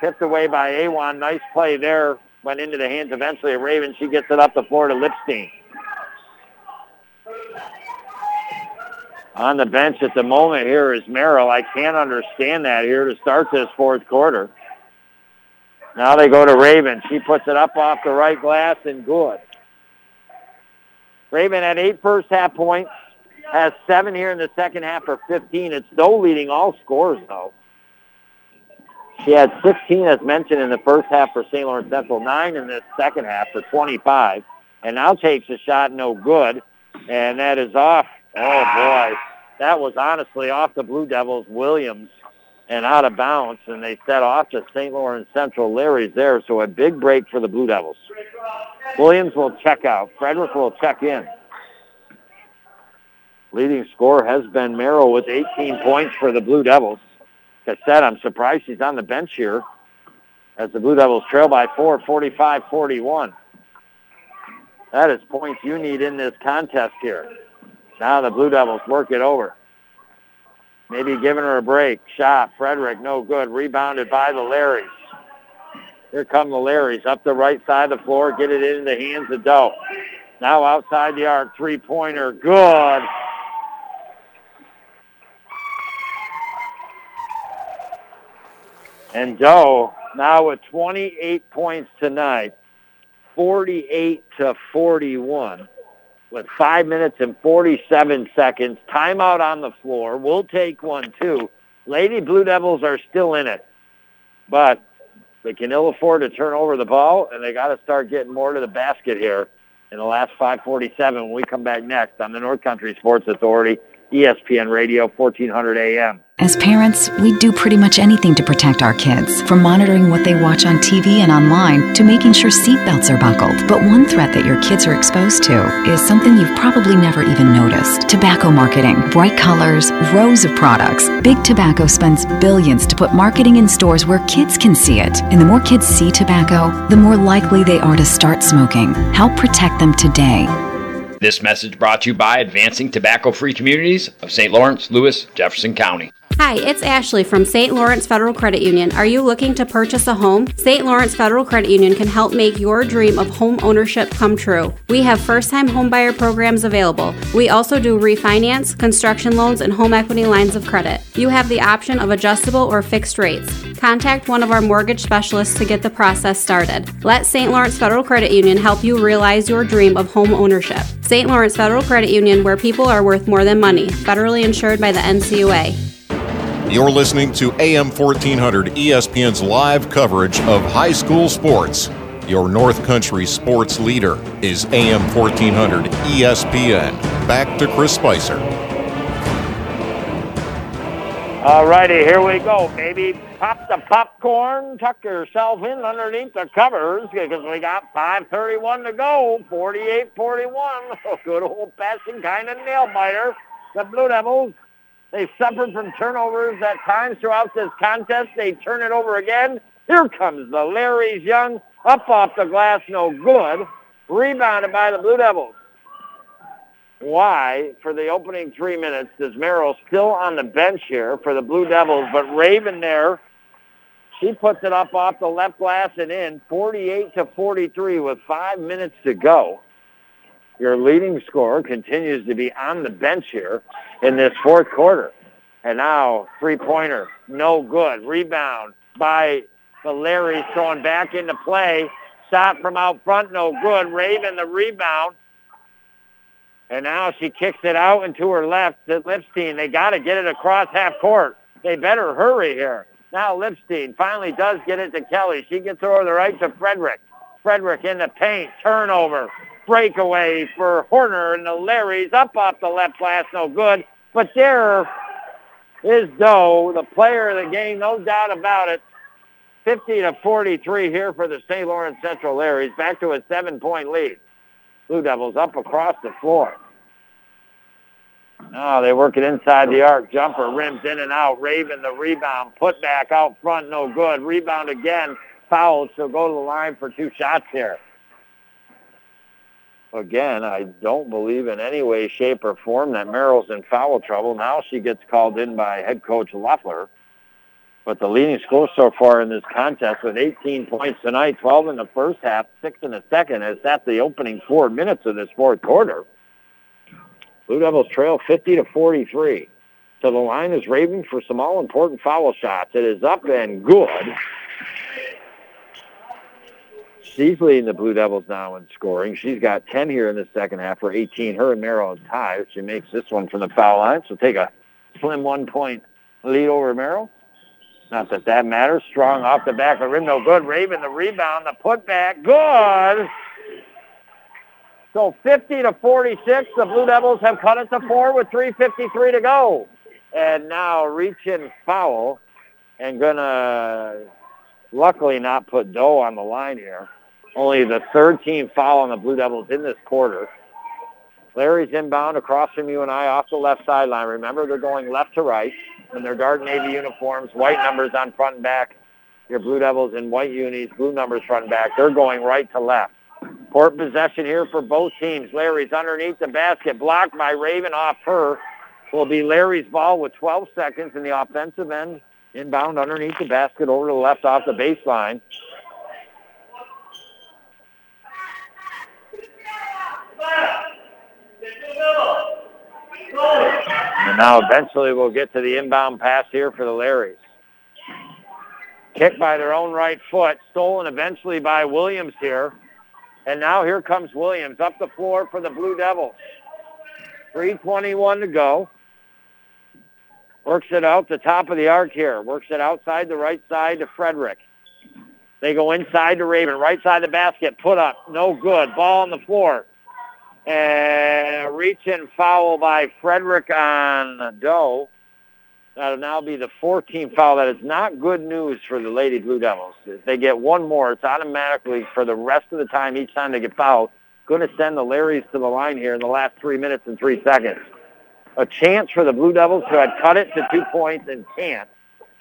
Tipped away by Awan. Nice play there. Went into the hands eventually of Raven. She gets it up the floor to Lipstein. On the bench at the moment here is Merrill. I can't understand that here to start this fourth quarter. Now they go to Raven. She puts it up off the right glass and good. Raven had eight first half points, has seven here in the second half for 15. It's no leading all scores, though. She had 16, as mentioned, in the first half for St. Lawrence Central, nine in the second half for 25, and now takes a shot no good, and that is off. Oh, boy. That was honestly off the Blue Devils, Williams and out of bounds, and they set off to St. Lawrence Central. Larry's there, so a big break for the Blue Devils. Williams will check out. Frederick will check in. Leading scorer has been Merrill with 18 points for the Blue Devils. Said, I'm surprised he's on the bench here as the Blue Devils trail by four, 45-41. That is points you need in this contest here. Now the Blue Devils work it over. Maybe giving her a break. Shot. Frederick, no good. Rebounded by the Larrys. Here come the Larrys up the right side of the floor. Get it into the hands of Doe. Now outside the arc. Three-pointer. Good. And Doe now with 28 points tonight. 48 to 41 with 5 minutes and 47 seconds. Timeout on the floor. We'll take one, too. Lady Blue Devils are still in it. But they can ill afford to turn over the ball, and they got to start getting more to the basket here in the last 547 when we come back next on the North Country Sports Authority, ESPN Radio, 1400 AM. As parents, we do pretty much anything to protect our kids, from monitoring what they watch on TV and online to making sure seatbelts are buckled. But one threat that your kids are exposed to is something you've probably never even noticed tobacco marketing, bright colors, rows of products. Big Tobacco spends billions to put marketing in stores where kids can see it. And the more kids see tobacco, the more likely they are to start smoking. Help protect them today. This message brought to you by Advancing Tobacco Free Communities of St. Lawrence, Lewis, Jefferson County. Hi, it's Ashley from St. Lawrence Federal Credit Union. Are you looking to purchase a home? St. Lawrence Federal Credit Union can help make your dream of home ownership come true. We have first time homebuyer programs available. We also do refinance, construction loans, and home equity lines of credit. You have the option of adjustable or fixed rates. Contact one of our mortgage specialists to get the process started. Let St. Lawrence Federal Credit Union help you realize your dream of home ownership. St. Lawrence Federal Credit Union, where people are worth more than money, federally insured by the NCUA. You're listening to AM 1400 ESPN's live coverage of high school sports. Your North Country sports leader is AM 1400 ESPN. Back to Chris Spicer. All righty, here we go, baby. Pop the popcorn, tuck yourself in underneath the covers because we got 5.31 to go, 48-41. Good old-fashioned kind of nail-biter. The Blue Devils, they suffered from turnovers at times throughout this contest. They turn it over again. Here comes the Larry's Young. Up off the glass, no good. Rebounded by the Blue Devils. Why, for the opening three minutes, does Merrill still on the bench here for the Blue Devils, but Raven there, she puts it up off the left glass and in, 48 to 43 with five minutes to go. Your leading scorer continues to be on the bench here in this fourth quarter. And now three-pointer, no good. Rebound by the Larry throwing back into play. Shot from out front, no good. Raven the rebound. And now she kicks it out into her left to Lipstein. They got to get it across half court. They better hurry here. Now Lipstein finally does get it to Kelly. She gets over the right to Frederick. Frederick in the paint. Turnover. Breakaway for Horner and the Larrys up off the left glass. No good. But there is Doe, the player of the game, no doubt about it. 50 to 43 here for the St. Lawrence Central Larrys. Back to a seven-point lead. Blue Devils up across the floor. Oh, they work it inside the arc. Jumper rims in and out. Raven the rebound. Put back out front. No good. Rebound again. Fouled. So go to the line for two shots here. Again, I don't believe in any way, shape, or form that Merrill's in foul trouble. Now she gets called in by head coach Loeffler. But the leading scorer so far in this contest with 18 points tonight, 12 in the first half, 6 in the second, is at the opening four minutes of this fourth quarter. Blue Devils trail 50 to 43. So the line is Raven for some all-important foul shots. It is up and good. She's leading the Blue Devils now in scoring. She's got 10 here in the second half for 18. Her and Merrill tied. She makes this one from the foul line. So take a slim one-point lead over Merrill. Not that that matters. Strong off the back of the rim. No good. Raven the rebound. The putback. Good. So 50 to 46. The Blue Devils have cut it to four with 3.53 to go. And now reaching foul and going to luckily not put Doe on the line here. Only the third team foul on the Blue Devils in this quarter. Larry's inbound across from you and I off the left sideline. Remember, they're going left to right in their dark navy uniforms, white numbers on front and back. Your Blue Devils in white unis, blue numbers front and back. They're going right to left. Court possession here for both teams. Larry's underneath the basket, blocked by Raven off her. Will be Larry's ball with 12 seconds in the offensive end. Inbound underneath the basket over to the left off the baseline. And now eventually we'll get to the inbound pass here for the Larrys. Kicked by their own right foot, stolen eventually by Williams here. And now here comes Williams up the floor for the Blue Devils. 3.21 to go. Works it out the top of the arc here. Works it outside the right side to Frederick. They go inside to Raven. Right side of the basket. Put up. No good. Ball on the floor. And reach and foul by Frederick on Doe. That'll now be the 14th foul. That is not good news for the Lady Blue Devils. If they get one more, it's automatically for the rest of the time, each time they get fouled, going to send the Larrys to the line here in the last three minutes and three seconds. A chance for the Blue Devils who had cut it to two points and can't.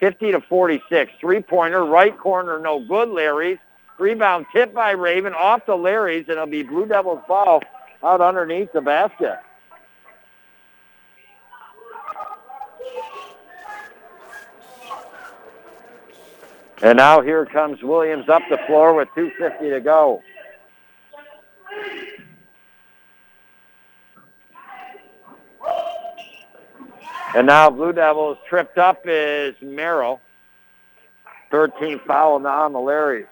50 to 46. Three-pointer, right corner, no good, Larrys. Rebound tip by Raven off the Larrys, and it'll be Blue Devils ball out underneath the basket. And now here comes Williams up the floor with 2.50 to go. And now Blue Devils tripped up is Merrill. 13th foul now on the Larrys.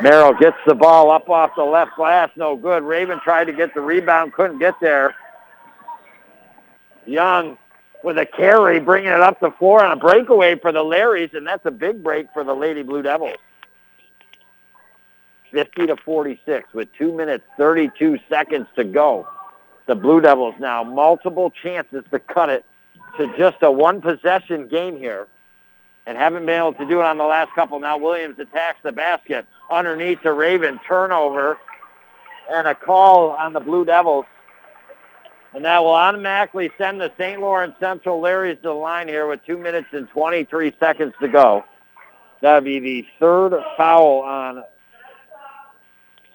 Merrill gets the ball up off the left glass. No good. Raven tried to get the rebound. Couldn't get there. Young with a carry, bringing it up the floor on a breakaway for the Larrys, and that's a big break for the Lady Blue Devils. 50 to 46 with 2 minutes 32 seconds to go. The Blue Devils now multiple chances to cut it to just a one possession game here and haven't been able to do it on the last couple. Now Williams attacks the basket underneath to Raven. Turnover and a call on the Blue Devils. And that will automatically send the St. Lawrence Central Larrys to the line here with 2 minutes and 23 seconds to go. That would be the third foul on,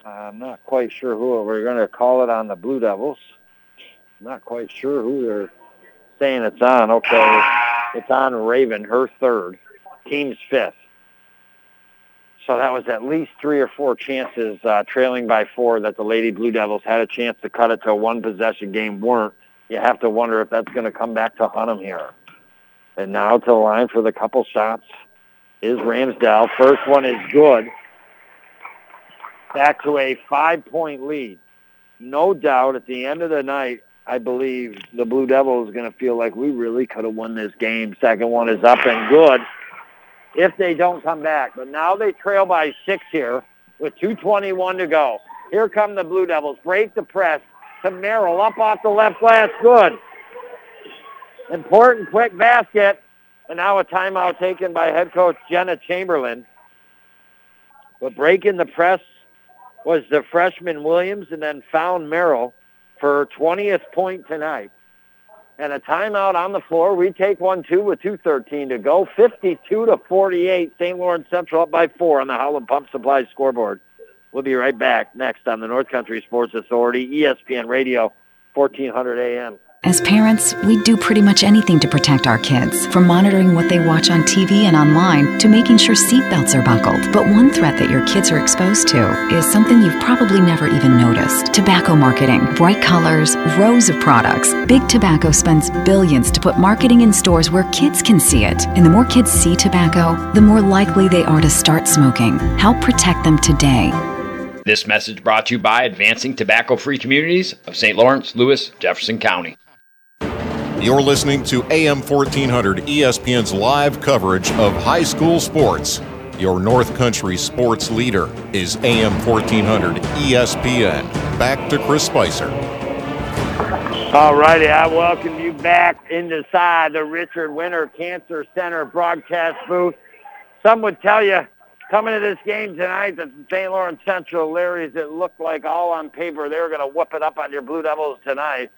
I'm not quite sure who. We're going to call it on the Blue Devils. Not quite sure who they're saying it's on. Okay, it's on Raven, her third, team's fifth. So that was at least three or four chances uh, trailing by four that the Lady Blue Devils had a chance to cut it to a one-possession game weren't. You have to wonder if that's going to come back to hunt them here. And now to the line for the couple shots is Ramsdale. First one is good. Back to a five-point lead. No doubt at the end of the night, I believe the Blue Devils is going to feel like we really could have won this game. Second one is up and good if they don't come back. But now they trail by six here with 2.21 to go. Here come the Blue Devils. Break the press to Merrill. Up off the left glass. Good. Important quick basket. And now a timeout taken by head coach Jenna Chamberlain. But breaking the press was the freshman Williams and then found Merrill for 20th point tonight and a timeout on the floor. We take one two with 2.13 to go. 52 to 48. St. Lawrence Central up by four on the Howland Pump Supply scoreboard. We'll be right back next on the North Country Sports Authority, ESPN Radio, 1400 AM. As parents, we do pretty much anything to protect our kids, from monitoring what they watch on TV and online to making sure seatbelts are buckled. But one threat that your kids are exposed to is something you've probably never even noticed tobacco marketing. Bright colors, rows of products. Big Tobacco spends billions to put marketing in stores where kids can see it. And the more kids see tobacco, the more likely they are to start smoking. Help protect them today. This message brought to you by Advancing Tobacco Free Communities of St. Lawrence, Lewis, Jefferson County. You're listening to AM 1400 ESPN's live coverage of high school sports. Your North Country sports leader is AM 1400 ESPN. Back to Chris Spicer. All righty, I welcome you back inside the Richard Winter Cancer Center broadcast booth. Some would tell you coming to this game tonight that the St. Lawrence Central Larrys, it looked like all on paper they were going to whoop it up on your Blue Devils tonight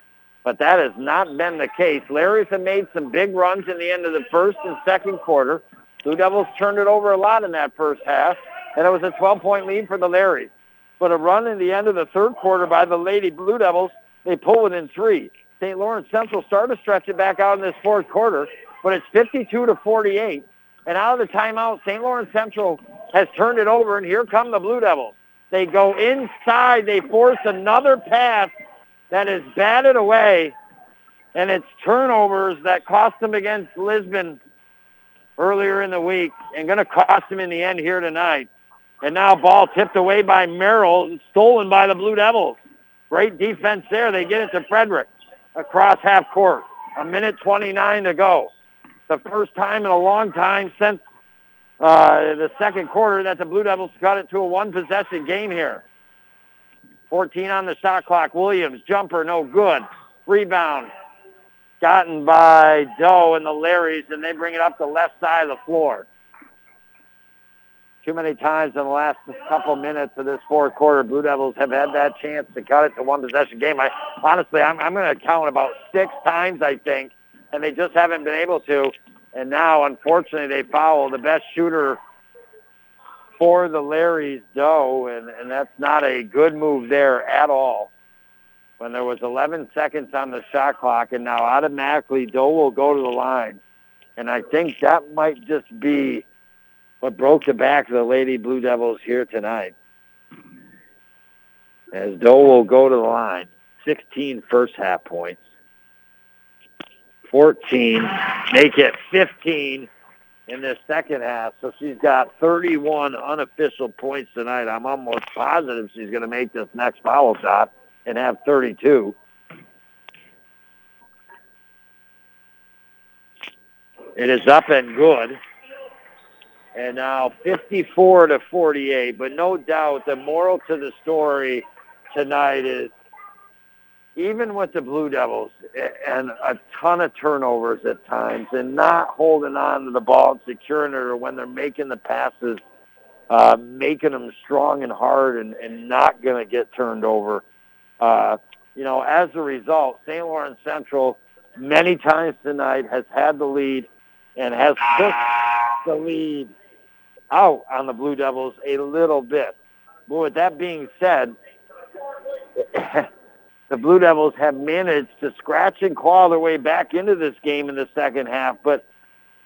but that has not been the case. Larry's have made some big runs in the end of the first and second quarter. Blue Devils turned it over a lot in that first half, and it was a 12-point lead for the Larrys. But a run in the end of the third quarter by the Lady Blue Devils, they pull within three. St. Lawrence Central started to stretch it back out in this fourth quarter, but it's 52 to 48. And out of the timeout, St. Lawrence Central has turned it over, and here come the Blue Devils. They go inside. They force another pass that is batted away, and it's turnovers that cost them against Lisbon earlier in the week and going to cost them in the end here tonight. And now ball tipped away by Merrill, stolen by the Blue Devils. Great defense there. They get it to Frederick across half court. A minute 29 to go. The first time in a long time since uh, the second quarter that the Blue Devils got it to a one-possession game here. 14 on the shot clock. Williams, jumper, no good. Rebound gotten by Doe and the Larrys, and they bring it up the left side of the floor. Too many times in the last couple minutes of this fourth quarter, Blue Devils have had that chance to cut it to one possession game. I honestly, I'm, I'm going to count about six times, I think, and they just haven't been able to. And now, unfortunately, they foul the best shooter for the Larry's Doe, and, and that's not a good move there at all. When there was 11 seconds on the shot clock, and now automatically Doe will go to the line. And I think that might just be what broke the back of the Lady Blue Devils here tonight. As Doe will go to the line. 16 first half points. 14, make it 15 in this second half. So she's got 31 unofficial points tonight. I'm almost positive she's going to make this next foul shot and have 32. It is up and good. And now 54 to 48. But no doubt the moral to the story tonight is even with the Blue Devils and a ton of turnovers at times and not holding on to the ball and securing it or when they're making the passes, uh, making them strong and hard and, and not going to get turned over. Uh, you know, as a result, St. Lawrence Central many times tonight has had the lead and has pushed the lead out on the Blue Devils a little bit. But with that being said, the Blue Devils have managed to scratch and claw their way back into this game in the second half. But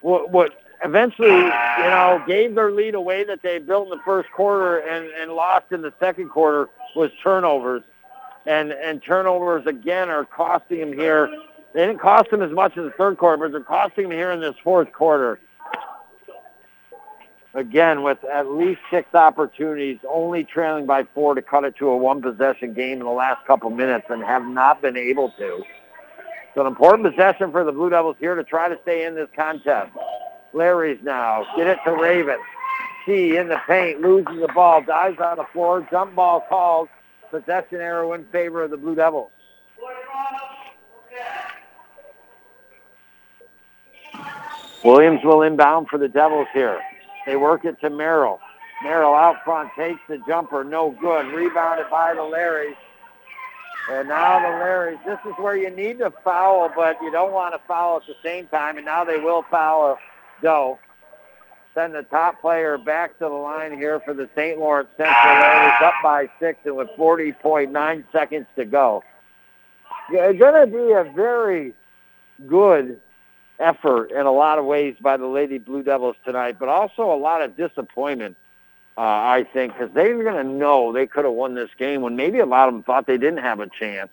what, what eventually, you know, gave their lead away that they built in the first quarter and, and lost in the second quarter was turnovers and and turnovers again are costing him here. They didn't cost him as much in the third quarter, but they're costing him here in this fourth quarter. Again, with at least six opportunities, only trailing by four to cut it to a one-possession game in the last couple minutes, and have not been able to. So an important possession for the Blue Devils here to try to stay in this contest. Larry's now. Get it to Raven. She in the paint, loses the ball, dives on the floor, jump ball called. Possession arrow in favor of the Blue Devils. Williams will inbound for the Devils here. They work it to Merrill. Merrill out front takes the jumper, no good. Rebounded by the Larries. And now the Larries, this is where you need to foul, but you don't want to foul at the same time. And now they will foul Doe send the top player back to the line here for the St. Lawrence Central Raiders up by six and with 40.9 seconds to go. It's going to be a very good effort in a lot of ways by the Lady Blue Devils tonight, but also a lot of disappointment, uh, I think, because they're going to know they could have won this game when maybe a lot of them thought they didn't have a chance.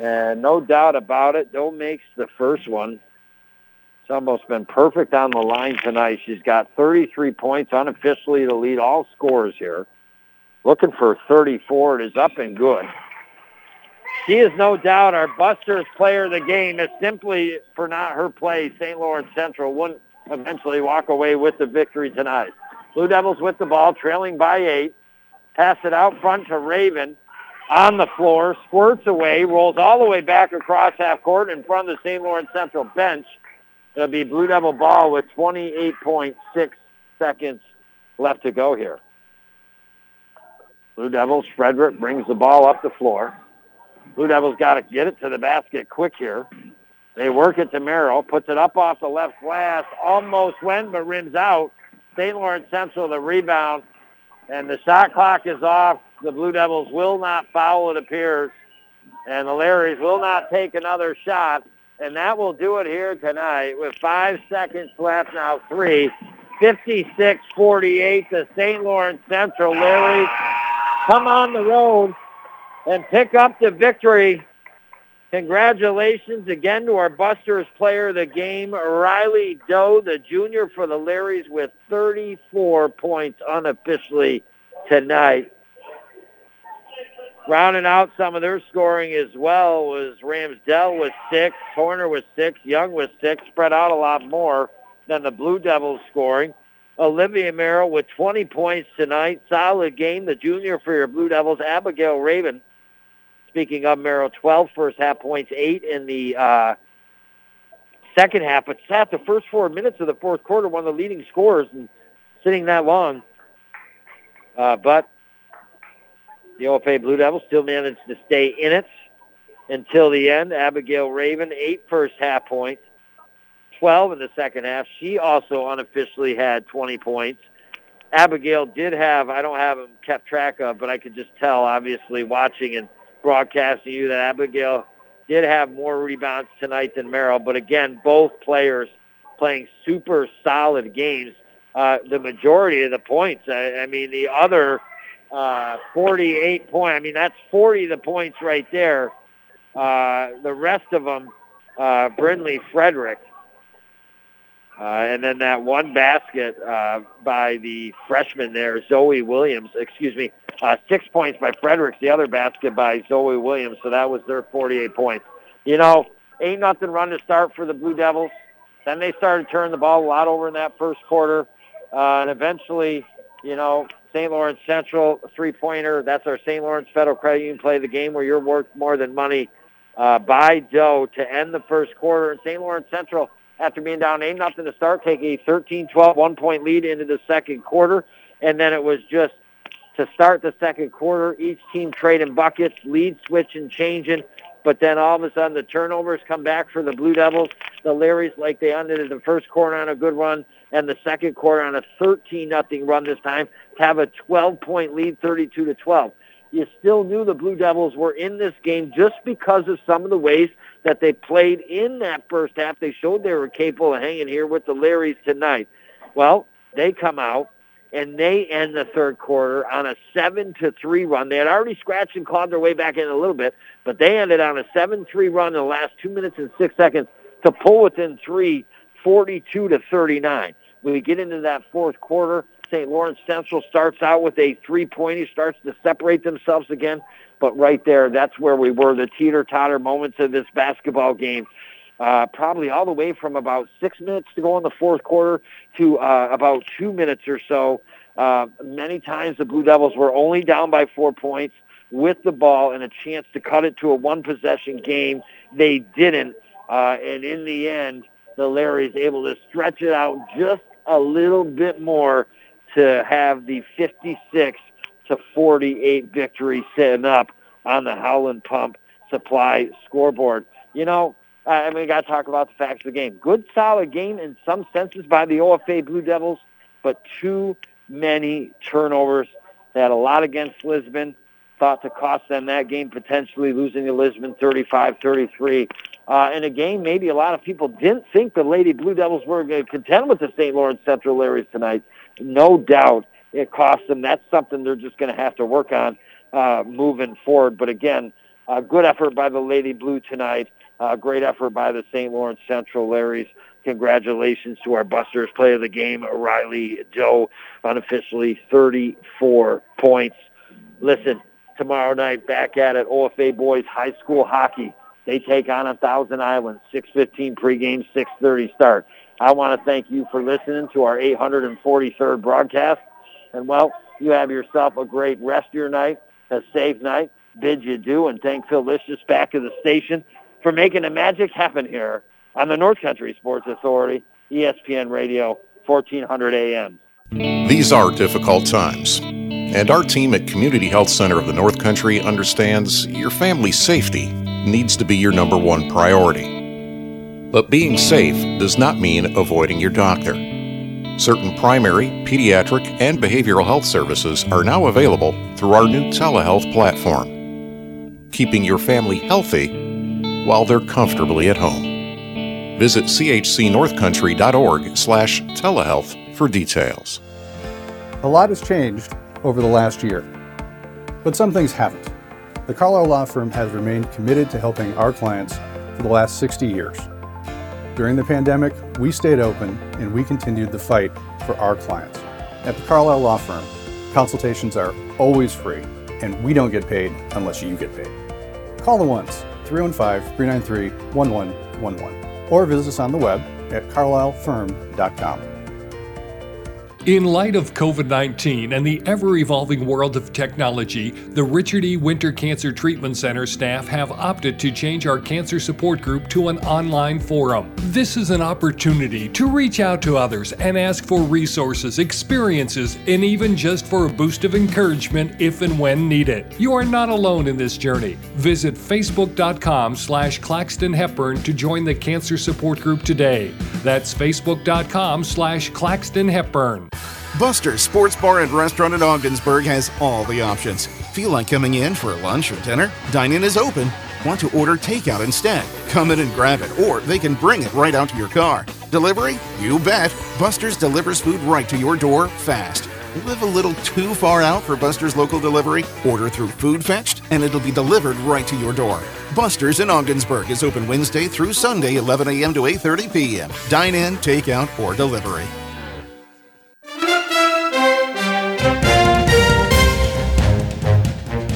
And no doubt about it, Doe makes the first one It's almost been perfect on the line tonight. She's got 33 points unofficially to lead all scores here. Looking for 34. It is up and good. She is no doubt our Busters player of the game. It's simply for not her play, St. Lawrence Central wouldn't eventually walk away with the victory tonight. Blue Devils with the ball, trailing by eight. Pass it out front to Raven on the floor, squirts away, rolls all the way back across half court in front of the St. Lawrence Central bench. It'll be Blue Devil ball with 28.6 seconds left to go here. Blue Devils, Frederick brings the ball up the floor. Blue Devils got to get it to the basket quick here. They work it to Merrill, puts it up off the left glass, almost went, but rims out. St. Lawrence Central, the rebound, and the shot clock is off. The Blue Devils will not foul, it appears, and the Larries will not take another shot. And that will do it here tonight with five seconds left now, three. 56-48 to St. Lawrence Central. Larry, come on the road and pick up the victory. Congratulations again to our Busters player of the game, Riley Doe, the junior for the Larries with 34 points unofficially tonight. Rounding out some of their scoring as well was Ramsdell with six, Horner with six, Young with six, spread out a lot more than the Blue Devils scoring. Olivia Merrill with 20 points tonight. Solid game. The junior for your Blue Devils, Abigail Raven. Speaking of Merrill, 12 first half points, eight in the uh, second half, but sat the first four minutes of the fourth quarter, one of the leading scorers, and sitting that long. Uh, but the OFA Blue Devils still managed to stay in it until the end. Abigail Raven, eight first half points, 12 in the second half. She also unofficially had 20 points. Abigail did have, I don't have them kept track of, but I could just tell, obviously, watching and broadcasting you that Abigail did have more rebounds tonight than Merrill. But again, both players playing super solid games. Uh, the majority of the points, I, I mean, the other uh, 48 point. I mean, that's 40 the points right there. Uh, the rest of them, uh, Brindley Frederick. Uh, and then that one basket uh, by the freshman there, Zoe Williams. Excuse me, uh, six points by Fredericks. The other basket by Zoe Williams. So that was their 48 points. You know, ain't nothing run to start for the Blue Devils. Then they started turning the ball a lot over in that first quarter, uh, and eventually, you know, St. Lawrence Central three-pointer. That's our St. Lawrence Federal Credit Union play, the game where you're worth more than money uh, by Doe to end the first quarter. And St. Lawrence Central, after being down 8 nothing to start, take a 13-12 one-point lead into the second quarter. And then it was just to start the second quarter. Each team trading buckets, lead switching, changing. But then all of a sudden the turnovers come back for the Blue Devils. The Larries, like they ended in the first quarter on a good run and the second quarter on a 13 nothing run this time have a 12 point lead, 32 to 12. You still knew the Blue Devils were in this game just because of some of the ways that they played in that first half. They showed they were capable of hanging here with the Larries tonight. Well, they come out and they end the third quarter on a seven to three run. They had already scratched and clawed their way back in a little bit, but they ended on a seven three run in the last two minutes and six seconds to pull within three, 42 to 39. When we get into that fourth quarter, St. Lawrence Central starts out with a three-pointer, starts to separate themselves again. But right there, that's where we were, the teeter-totter moments of this basketball game. Uh, probably all the way from about six minutes to go in the fourth quarter to uh, about two minutes or so. Uh, many times the Blue Devils were only down by four points with the ball and a chance to cut it to a one-possession game. They didn't. Uh, and in the end, the Larries able to stretch it out just a little bit more to have the 56 to 48 victory sitting up on the Howland Pump Supply scoreboard. You know, I mean, we got to talk about the facts of the game. Good, solid game in some senses by the OFA Blue Devils, but too many turnovers. They had a lot against Lisbon. Thought to cost them that game, potentially losing to Lisbon 35-33. Uh, in a game maybe a lot of people didn't think the Lady Blue Devils were going to contend with the St. Lawrence Central Larries tonight. No doubt it cost them. That's something they're just going to have to work on uh, moving forward. But again, uh, good effort by the Lady Blue tonight. Uh, great effort by the St. Lawrence Central Larries. Congratulations to our Busters play of the game, Riley Doe, unofficially 34 points. Listen, tomorrow night back at it, OFA Boys High School Hockey. They take on a Thousand Islands, 6.15 pregame, 6.30 start. I want to thank you for listening to our 843rd broadcast. And, well, you have yourself a great rest of your night, a safe night. Bid you do, and thank Phil Licious back at the station for making the magic happen here on the North Country Sports Authority, ESPN Radio, 1400 AM. These are difficult times, and our team at Community Health Center of the North Country understands your family's safety needs to be your number one priority. But being safe does not mean avoiding your doctor. Certain primary, pediatric, and behavioral health services are now available through our new telehealth platform, keeping your family healthy while they're comfortably at home. Visit chcnorthcountry.org slash telehealth for details. A lot has changed over the last year, but some things haven't. The Carlisle Law Firm has remained committed to helping our clients for the last 60 years. During the pandemic, we stayed open and we continued the fight for our clients. At the Carlisle Law Firm, consultations are always free and we don't get paid unless you get paid. Call the ones 315 393 1111 or visit us on the web at carlislefirm.com. In light of COVID 19 and the ever evolving world of technology, the Richard E. Winter Cancer Treatment Center staff have opted to change our cancer support group to an online forum. This is an opportunity to reach out to others and ask for resources, experiences, and even just for a boost of encouragement if and when needed. You are not alone in this journey. Visit facebook.com slash Claxton Hepburn to join the cancer support group today. That's facebook.com slash Claxton Hepburn. Buster's Sports Bar and Restaurant in Ogdensburg has all the options. Feel like coming in for lunch or dinner? Dine-in is open. Want to order takeout instead? Come in and grab it, or they can bring it right out to your car. Delivery? You bet. Buster's delivers food right to your door fast. Live a little too far out for Buster's local delivery? Order through Food Fetched, and it'll be delivered right to your door. Buster's in Ogdensburg is open Wednesday through Sunday, 11 a.m. to 8:30 p.m. Dine in, takeout, or delivery.